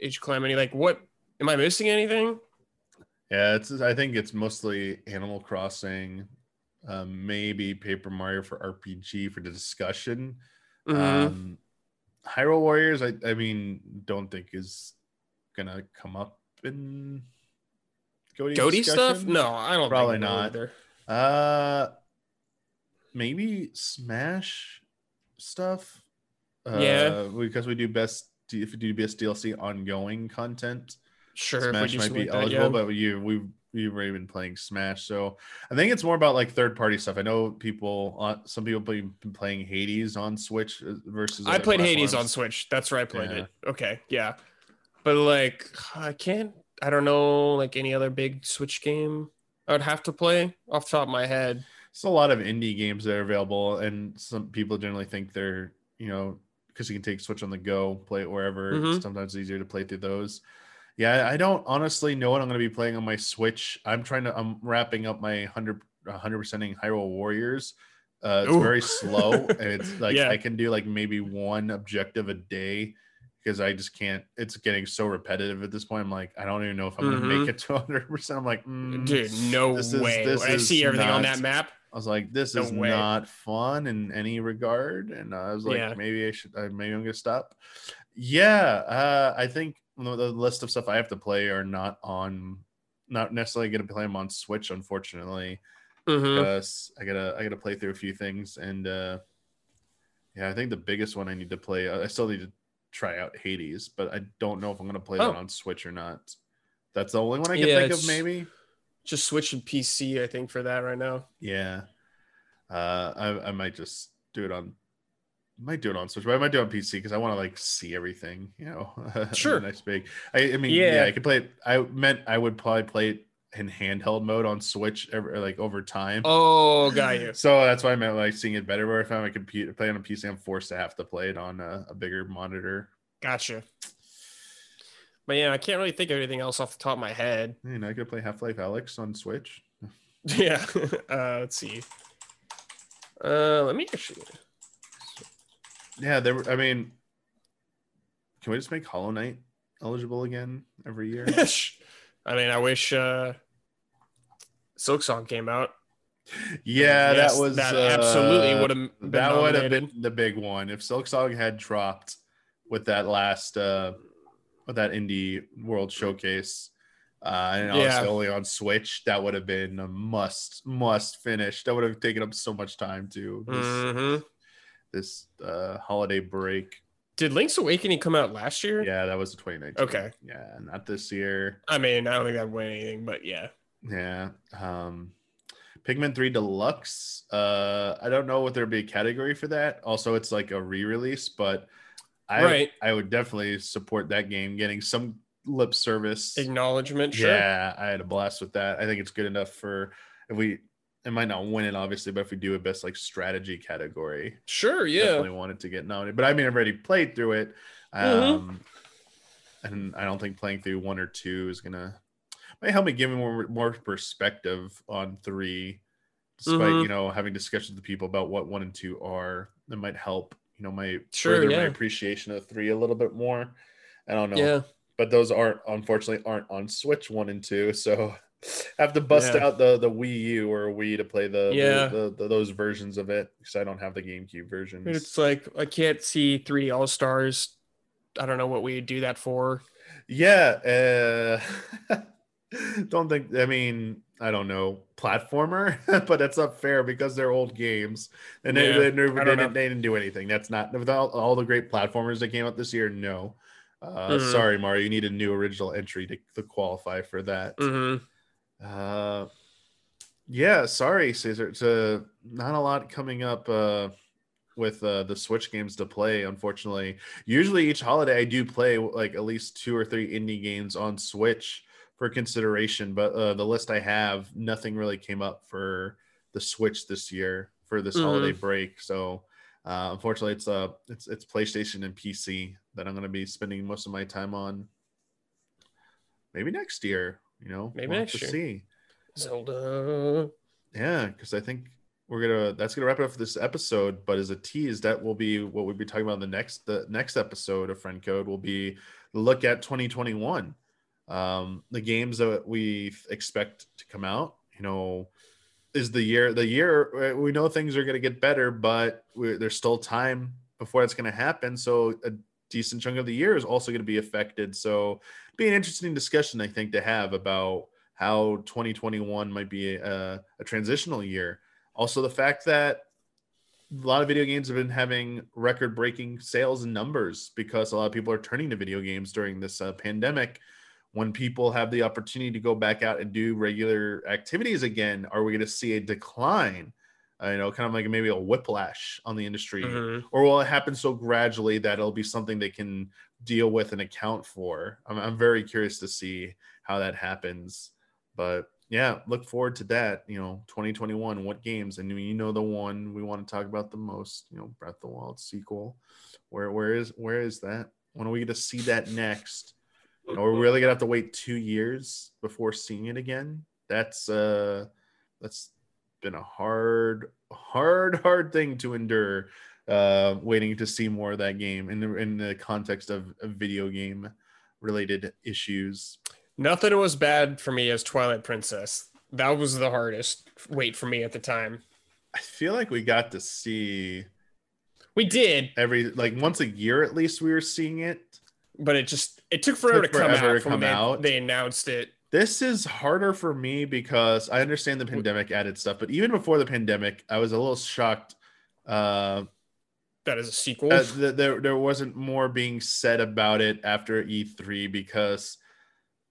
[SPEAKER 2] Of Calamity. Like, what am I missing? Anything?
[SPEAKER 1] Yeah, it's. I think it's mostly Animal Crossing, um, maybe Paper Mario for RPG for the discussion.
[SPEAKER 2] Mhm.
[SPEAKER 1] Um, Hyrule Warriors, I, I mean, don't think is gonna come up in Goaty,
[SPEAKER 2] Goaty stuff? No, I don't.
[SPEAKER 1] Probably
[SPEAKER 2] think
[SPEAKER 1] not.
[SPEAKER 2] Either.
[SPEAKER 1] Uh, maybe Smash stuff. Uh,
[SPEAKER 2] Yeah.
[SPEAKER 1] because we do best if best DLC ongoing content.
[SPEAKER 2] Sure,
[SPEAKER 1] Smash might be
[SPEAKER 2] like that,
[SPEAKER 1] eligible,
[SPEAKER 2] yeah.
[SPEAKER 1] but you we we've already been playing Smash, so I think it's more about like third party stuff. I know people, uh, some people been playing Hades on Switch uh, versus.
[SPEAKER 2] I played Hades on. Switch. That's where I played
[SPEAKER 1] Yeah.
[SPEAKER 2] it. Okay, yeah, but like I can't. I don't know like any other big Switch game I would have to play off the top of my head.
[SPEAKER 1] It's a lot of indie games that are available, and some people generally think they're you know because you can take Switch on the go, play it wherever.
[SPEAKER 2] Mhm.
[SPEAKER 1] It's sometimes easier to play through those. Yeah, I don't honestly know what I'm going to be playing on my Switch. I'm trying to. I'm wrapping up my hundred hundred percenting Hyrule Warriors. Uh, it's
[SPEAKER 2] Ooh.
[SPEAKER 1] very slow, and it's [LAUGHS] like
[SPEAKER 2] Yeah.
[SPEAKER 1] I can do like maybe one objective a day because I just can't. It's getting so repetitive at this point. I'm like, I don't even know if I'm going to
[SPEAKER 2] Mhm.
[SPEAKER 1] make it to 100. percent I'm like, mm,
[SPEAKER 2] Dude, no
[SPEAKER 1] is-
[SPEAKER 2] way.
[SPEAKER 1] this
[SPEAKER 2] I
[SPEAKER 1] is
[SPEAKER 2] see everything on that map.
[SPEAKER 1] I was like, this
[SPEAKER 2] No
[SPEAKER 1] is
[SPEAKER 2] way.
[SPEAKER 1] not fun in any regard. And I was like,
[SPEAKER 2] Yeah.
[SPEAKER 1] maybe I should, maybe I'm going to stop. Yeah. Uh, I think the list of stuff I have to play are not on, not necessarily going to play them on Switch, unfortunately, because I gotta, I gotta play through a few things. And, uh, yeah, I think the biggest one I need to play, I still need to try out Hades, but I don't know if I'm going to play
[SPEAKER 2] Oh.
[SPEAKER 1] that on Switch or not. That's the only one I can
[SPEAKER 2] Yeah,
[SPEAKER 1] think of, maybe.
[SPEAKER 2] Just switching PC, I think, for that right now.
[SPEAKER 1] Yeah. Uh I, I might just do it on might do it on Switch, but I might do it on PC because I want to like see everything, you know. [LAUGHS]
[SPEAKER 2] Sure.
[SPEAKER 1] nice big. I, I mean, yeah.
[SPEAKER 2] Yeah.
[SPEAKER 1] I could play it. I meant I would probably play it in handheld mode on Switch ever like over time.
[SPEAKER 2] Oh, got you. [LAUGHS]
[SPEAKER 1] So that's why I meant like seeing it better. Where if I'm a computer playing on a PC, I'm forced to have to play it on a, a bigger monitor.
[SPEAKER 2] Gotcha. But yeah, I can't really think of anything else off the top of my head.
[SPEAKER 1] You know, I could play Half Life Alyx on Switch. [LAUGHS]
[SPEAKER 2] Yeah. [LAUGHS] Uh, let's see. Uh, let me actually.
[SPEAKER 1] Yeah, there. were- I mean, can we just make Hollow Knight eligible again every year? [LAUGHS]
[SPEAKER 2] I mean, I wish uh, Silksong came out.
[SPEAKER 1] Yeah,
[SPEAKER 2] Yes,
[SPEAKER 1] that was
[SPEAKER 2] that absolutely
[SPEAKER 1] uh,
[SPEAKER 2] would have been
[SPEAKER 1] that would have been the big one if Silksong had dropped with that last uh that indie world showcase. Uh, and
[SPEAKER 2] Yeah.
[SPEAKER 1] only on Switch, that would have been a must must finish. That would have taken up so much time too. This,
[SPEAKER 2] Mhm.
[SPEAKER 1] this uh, holiday break.
[SPEAKER 2] Did Link's Awakening come out last year?
[SPEAKER 1] Yeah, that was the 2019.
[SPEAKER 2] Okay.
[SPEAKER 1] Yeah, not this year.
[SPEAKER 2] I mean, I don't think that would win anything, but yeah.
[SPEAKER 1] Yeah. Um Pikmin 3 Deluxe. Uh I don't know what there'd be a category for that. Also, it's like a re-release, but I
[SPEAKER 2] Right.
[SPEAKER 1] I would definitely support that game getting some lip service.
[SPEAKER 2] Acknowledgement, sure.
[SPEAKER 1] Yeah, I had a blast with that. I think it's good enough for if we it might not win it obviously, but if we do a best like strategy category,
[SPEAKER 2] Sure, yeah.
[SPEAKER 1] definitely wanted to get nominated. But I mean I've already played through it.
[SPEAKER 2] Mhm.
[SPEAKER 1] Um and I don't think playing through one or two is gonna might help me give me more more perspective on three, despite
[SPEAKER 2] Mhm.
[SPEAKER 1] you know having discussions with people about what one and two are. That might help you know my
[SPEAKER 2] Sure,
[SPEAKER 1] further my appreciation of three a little bit more. I don't know,
[SPEAKER 2] Yeah.
[SPEAKER 1] but those aren't unfortunately aren't on Switch one and two, [LAUGHS] so I have to bust
[SPEAKER 2] Yeah.
[SPEAKER 1] out the the Wii U or Wii to play the, the-
[SPEAKER 2] Yeah.
[SPEAKER 1] the, the, those versions of it because I don't have the GameCube versions.
[SPEAKER 2] It's like I can't see three All Stars. I don't know what we do that for.
[SPEAKER 1] Yeah. Uh, [LAUGHS] don't think, I mean, I don't know, platformer, [LAUGHS] but that's not fair because they're old games and they,
[SPEAKER 2] Yeah,
[SPEAKER 1] they,
[SPEAKER 2] I
[SPEAKER 1] they, they didn't, they didn't do anything. That's not, without all the great platformers that came out this year, no. Uh,
[SPEAKER 2] Mhm.
[SPEAKER 1] Sorry, Mario, you need a new original entry to, to qualify for that.
[SPEAKER 2] hmm
[SPEAKER 1] Uh, yeah, sorry, Caesar. It's uh, not a lot coming up uh, with uh, the Switch games to play, unfortunately. Usually, each holiday, I do play like at least two or three indie games on Switch for consideration. But uh, the list I have, nothing really came up for the Switch this year for this
[SPEAKER 2] Mhm.
[SPEAKER 1] holiday break. So, uh, unfortunately, it's uh, it's it's PlayStation and PC that I'm going to be spending most of my time on. Maybe next year, you know.
[SPEAKER 2] Maybe
[SPEAKER 1] we'll
[SPEAKER 2] next
[SPEAKER 1] to
[SPEAKER 2] year.
[SPEAKER 1] See.
[SPEAKER 2] Zelda.
[SPEAKER 1] Yeah, because I think we're gonna that's gonna wrap it up for this episode. But as a tease, that will be what we'll be talking about in the next the next episode of Friend Code will be look at 2021. Um, the games that we expect to come out, you know, is the year the year we know things are going to get better, but there's still time before that's going to happen. So a decent chunk of the year is also going to be affected. So be an interesting discussion, I think, to have about how 2021 might be a, a transitional year. Also, the fact that a lot of video games have been having record breaking sales and numbers because a lot of people are turning to video games during this uh, pandemic when people have the opportunity to go back out and do regular activities again are we going to see a decline uh, you know kind of like maybe a whiplash on the industry mm-hmm. or will it happen so gradually that it'll be something they can deal with and account for i'm, I'm very curious to see how that happens but yeah, look forward to that. You know, 2021, what games? And you know the one we want to talk about the most, you know, Breath of the Wild sequel. Where where is where is that? When are we gonna see that next? Know, we're really gonna have to wait two years before seeing it again. That's uh that's been a hard, hard, hard thing to endure. Uh, waiting to see more of that game in the in the context of, of video game related issues.
[SPEAKER 2] Nothing was bad for me as Twilight Princess. That was the hardest wait for me at the time.
[SPEAKER 1] I feel like we got to see.
[SPEAKER 2] We did
[SPEAKER 1] every like once a year at least. We were seeing it,
[SPEAKER 2] but it just it took forever, took to, come out to come out. They, they announced it.
[SPEAKER 1] This is harder for me because I understand the pandemic added stuff, but even before the pandemic, I was a little shocked. Uh,
[SPEAKER 2] that is a sequel.
[SPEAKER 1] Uh, there, there wasn't more being said about it after E3 because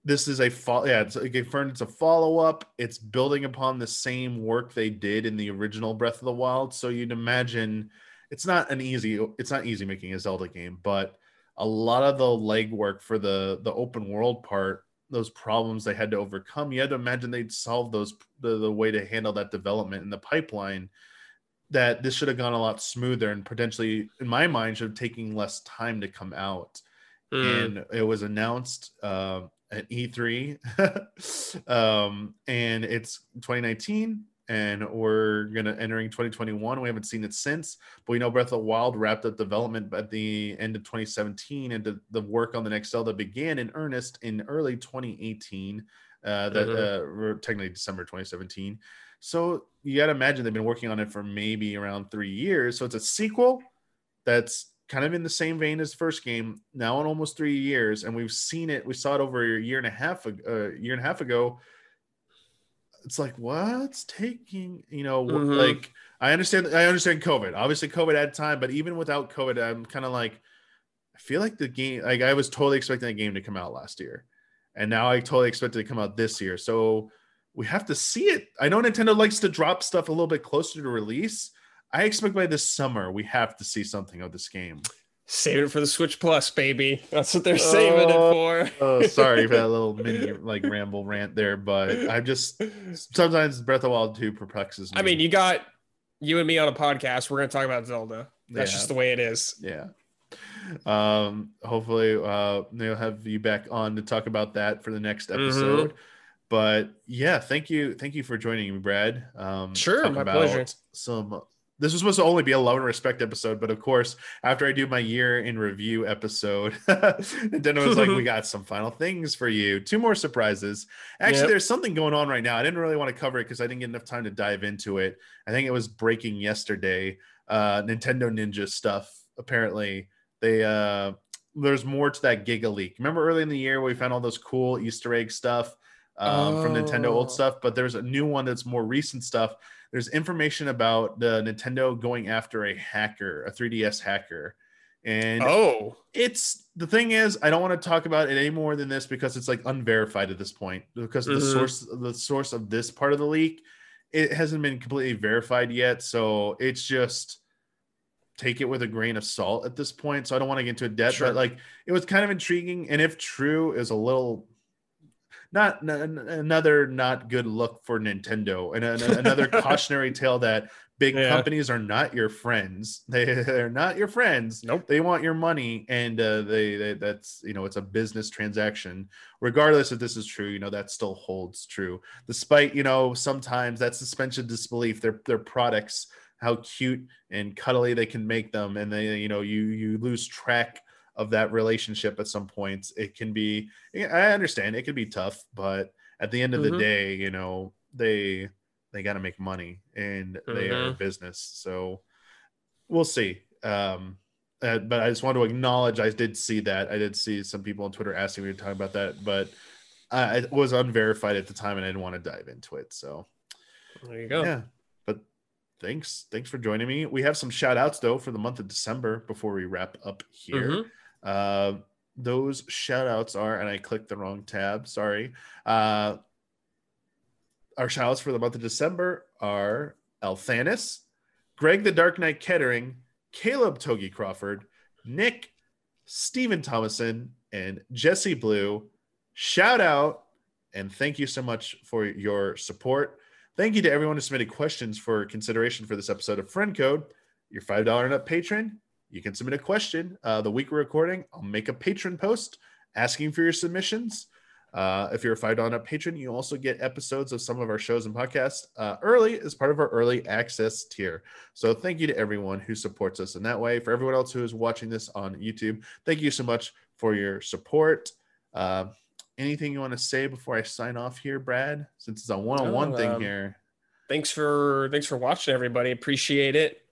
[SPEAKER 1] this is a follow yeah it's confirmed it's a follow-up it's building upon the same work they did in the original breath of the wild so you'd imagine it's not an easy it's not easy making a zelda game but a lot of the legwork for the the open world part those problems they had to overcome you had to imagine they'd solve those the, the way to handle that development in the pipeline that this should have gone a lot smoother and potentially in my mind should have taken less time to come out. Mm. and it was announced uh, at E3, [LAUGHS] um, and it's 2019, and we're gonna entering 2021. We haven't seen it since, but we know Breath of the Wild wrapped up development at the end of 2017, and the, the work on the next Zelda began in earnest in early 2018. Uh, that mm-hmm. uh, technically December 2017. So you got to imagine they've been working on it for maybe around three years. So it's a sequel that's kind of in the same vein as the first game now in almost three years and we've seen it we saw it over a year and a half a uh, year and a half ago it's like what's taking you know mm-hmm. like i understand i understand covid obviously covid had time but even without covid i'm kind of like i feel like the game like i was totally expecting the game to come out last year and now i totally expect it to come out this year so we have to see it i know nintendo likes to drop stuff a little bit closer to release I expect by this summer we have to see something of this game.
[SPEAKER 2] Save it for the Switch Plus, baby. That's what they're saving it oh, for.
[SPEAKER 1] oh, sorry for that [LAUGHS] little mini like ramble rant there, but I'm just sometimes Breath of Wild 2 perplexes me.
[SPEAKER 2] I mean, you got you and me on a podcast. We're gonna talk about Zelda. That's yeah. just the way it is.
[SPEAKER 1] Yeah. Um, hopefully uh they'll have you back on to talk about that for the next mm-hmm. episode. Mm-hmm. But yeah, thank you, thank you for joining me, Brad. Um
[SPEAKER 2] sure, my pleasure.
[SPEAKER 1] Some this was supposed to only be a love and respect episode, but of course, after I do my year in review episode, [LAUGHS] Nintendo was like, "We [LAUGHS] got some final things for you. Two more surprises. Actually, yep. there's something going on right now. I didn't really want to cover it because I didn't get enough time to dive into it. I think it was breaking yesterday. Uh, Nintendo Ninja stuff. Apparently, they uh, there's more to that Giga leak. Remember early in the year we found all those cool Easter egg stuff um, oh. from Nintendo old oh. stuff, but there's a new one that's more recent stuff there's information about the Nintendo going after a hacker, a 3DS hacker. And
[SPEAKER 2] oh,
[SPEAKER 1] it's the thing is, I don't want to talk about it any more than this because it's like unverified at this point. Because mm-hmm. the source, the source of this part of the leak, it hasn't been completely verified yet. So it's just take it with a grain of salt at this point. So I don't want to get into a debt, sure. but like it was kind of intriguing. And if true, is a little not n- another not good look for Nintendo, and an- another [LAUGHS] cautionary tale that big
[SPEAKER 2] Yeah.
[SPEAKER 1] companies are not your friends. [LAUGHS] They they're not your friends.
[SPEAKER 2] Nope.
[SPEAKER 1] They want your money, and uh, they, they that's you know it's a business transaction. Regardless if this is true, you know that still holds true. Despite you know sometimes that suspension of disbelief, their their products, how cute and cuddly they can make them, and they you know you you lose track of that relationship at some points. It can be I understand it can be tough, but at the end of the
[SPEAKER 2] Mhm.
[SPEAKER 1] day, you know they they got to make money and they are a
[SPEAKER 2] Mhm.
[SPEAKER 1] business. So we'll see. Um, uh, but I just want to acknowledge I did see that. I did see some people on Twitter asking me to talk about that, but I it was unverified at the time and I didn't want to dive into it. So
[SPEAKER 2] There you go.
[SPEAKER 1] yeah, but thanks. Thanks for joining me. We have some shout outs though for the month of December before we wrap up here.
[SPEAKER 2] Mhm.
[SPEAKER 1] Uh, those shout outs are, and I clicked the wrong tab. Sorry. Uh, our shout outs for the month of December are Althanis, Greg the Dark Knight Kettering, Caleb Togi Crawford, Nick, Stephen Thomason, and Jesse Blue. Shout out and thank you so much for your support. Thank you to everyone who submitted questions for consideration for this episode of Friend Code. Your $5 and up patron, you can submit a question. Uh, the week we're recording, I'll make a patron post asking for your submissions. Uh, if you're a $5 up patron, you also get episodes of some of our shows and podcasts uh, early as part of our early access tier. So thank you to everyone who supports us in that way. For everyone else who is watching this on YouTube, thank you so much for your support. Uh, anything you want to say before I sign off here, Brad? Since it's a one-on-one
[SPEAKER 2] No,
[SPEAKER 1] thing
[SPEAKER 2] um,
[SPEAKER 1] here.
[SPEAKER 2] Thanks for thanks for watching, everybody. Appreciate it.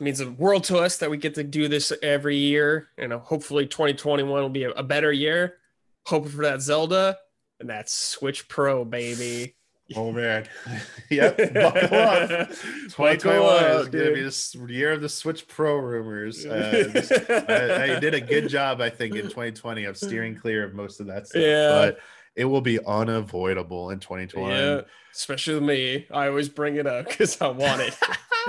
[SPEAKER 2] It means the world to us that we get to do this every year. You know, hopefully 2021 will be a, a better year. Hoping for that Zelda and that Switch Pro, baby.
[SPEAKER 1] Oh man, [LAUGHS] yep. [LAUGHS] Buckle up. 2021
[SPEAKER 2] Buckle up,
[SPEAKER 1] is going to be this year of the Switch Pro rumors. [LAUGHS] Uh, just- I, I did a good job, I think, in 2020 of steering clear of most of that stuff.
[SPEAKER 2] Yeah.
[SPEAKER 1] But it will be unavoidable in 2021.
[SPEAKER 2] Yeah, especially with me. I always bring it up because I want it. [LAUGHS]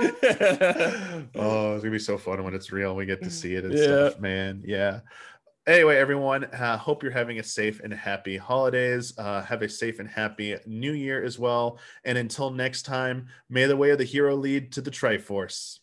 [SPEAKER 1] oh, it's gonna be so fun when it's real. We get to see it and
[SPEAKER 2] Yeah.
[SPEAKER 1] stuff, man. Yeah. Anyway, everyone, uh, hope you're having a safe and happy holidays. Uh, have a safe and happy new year as well. And until next time, may the way of the hero lead to the Triforce.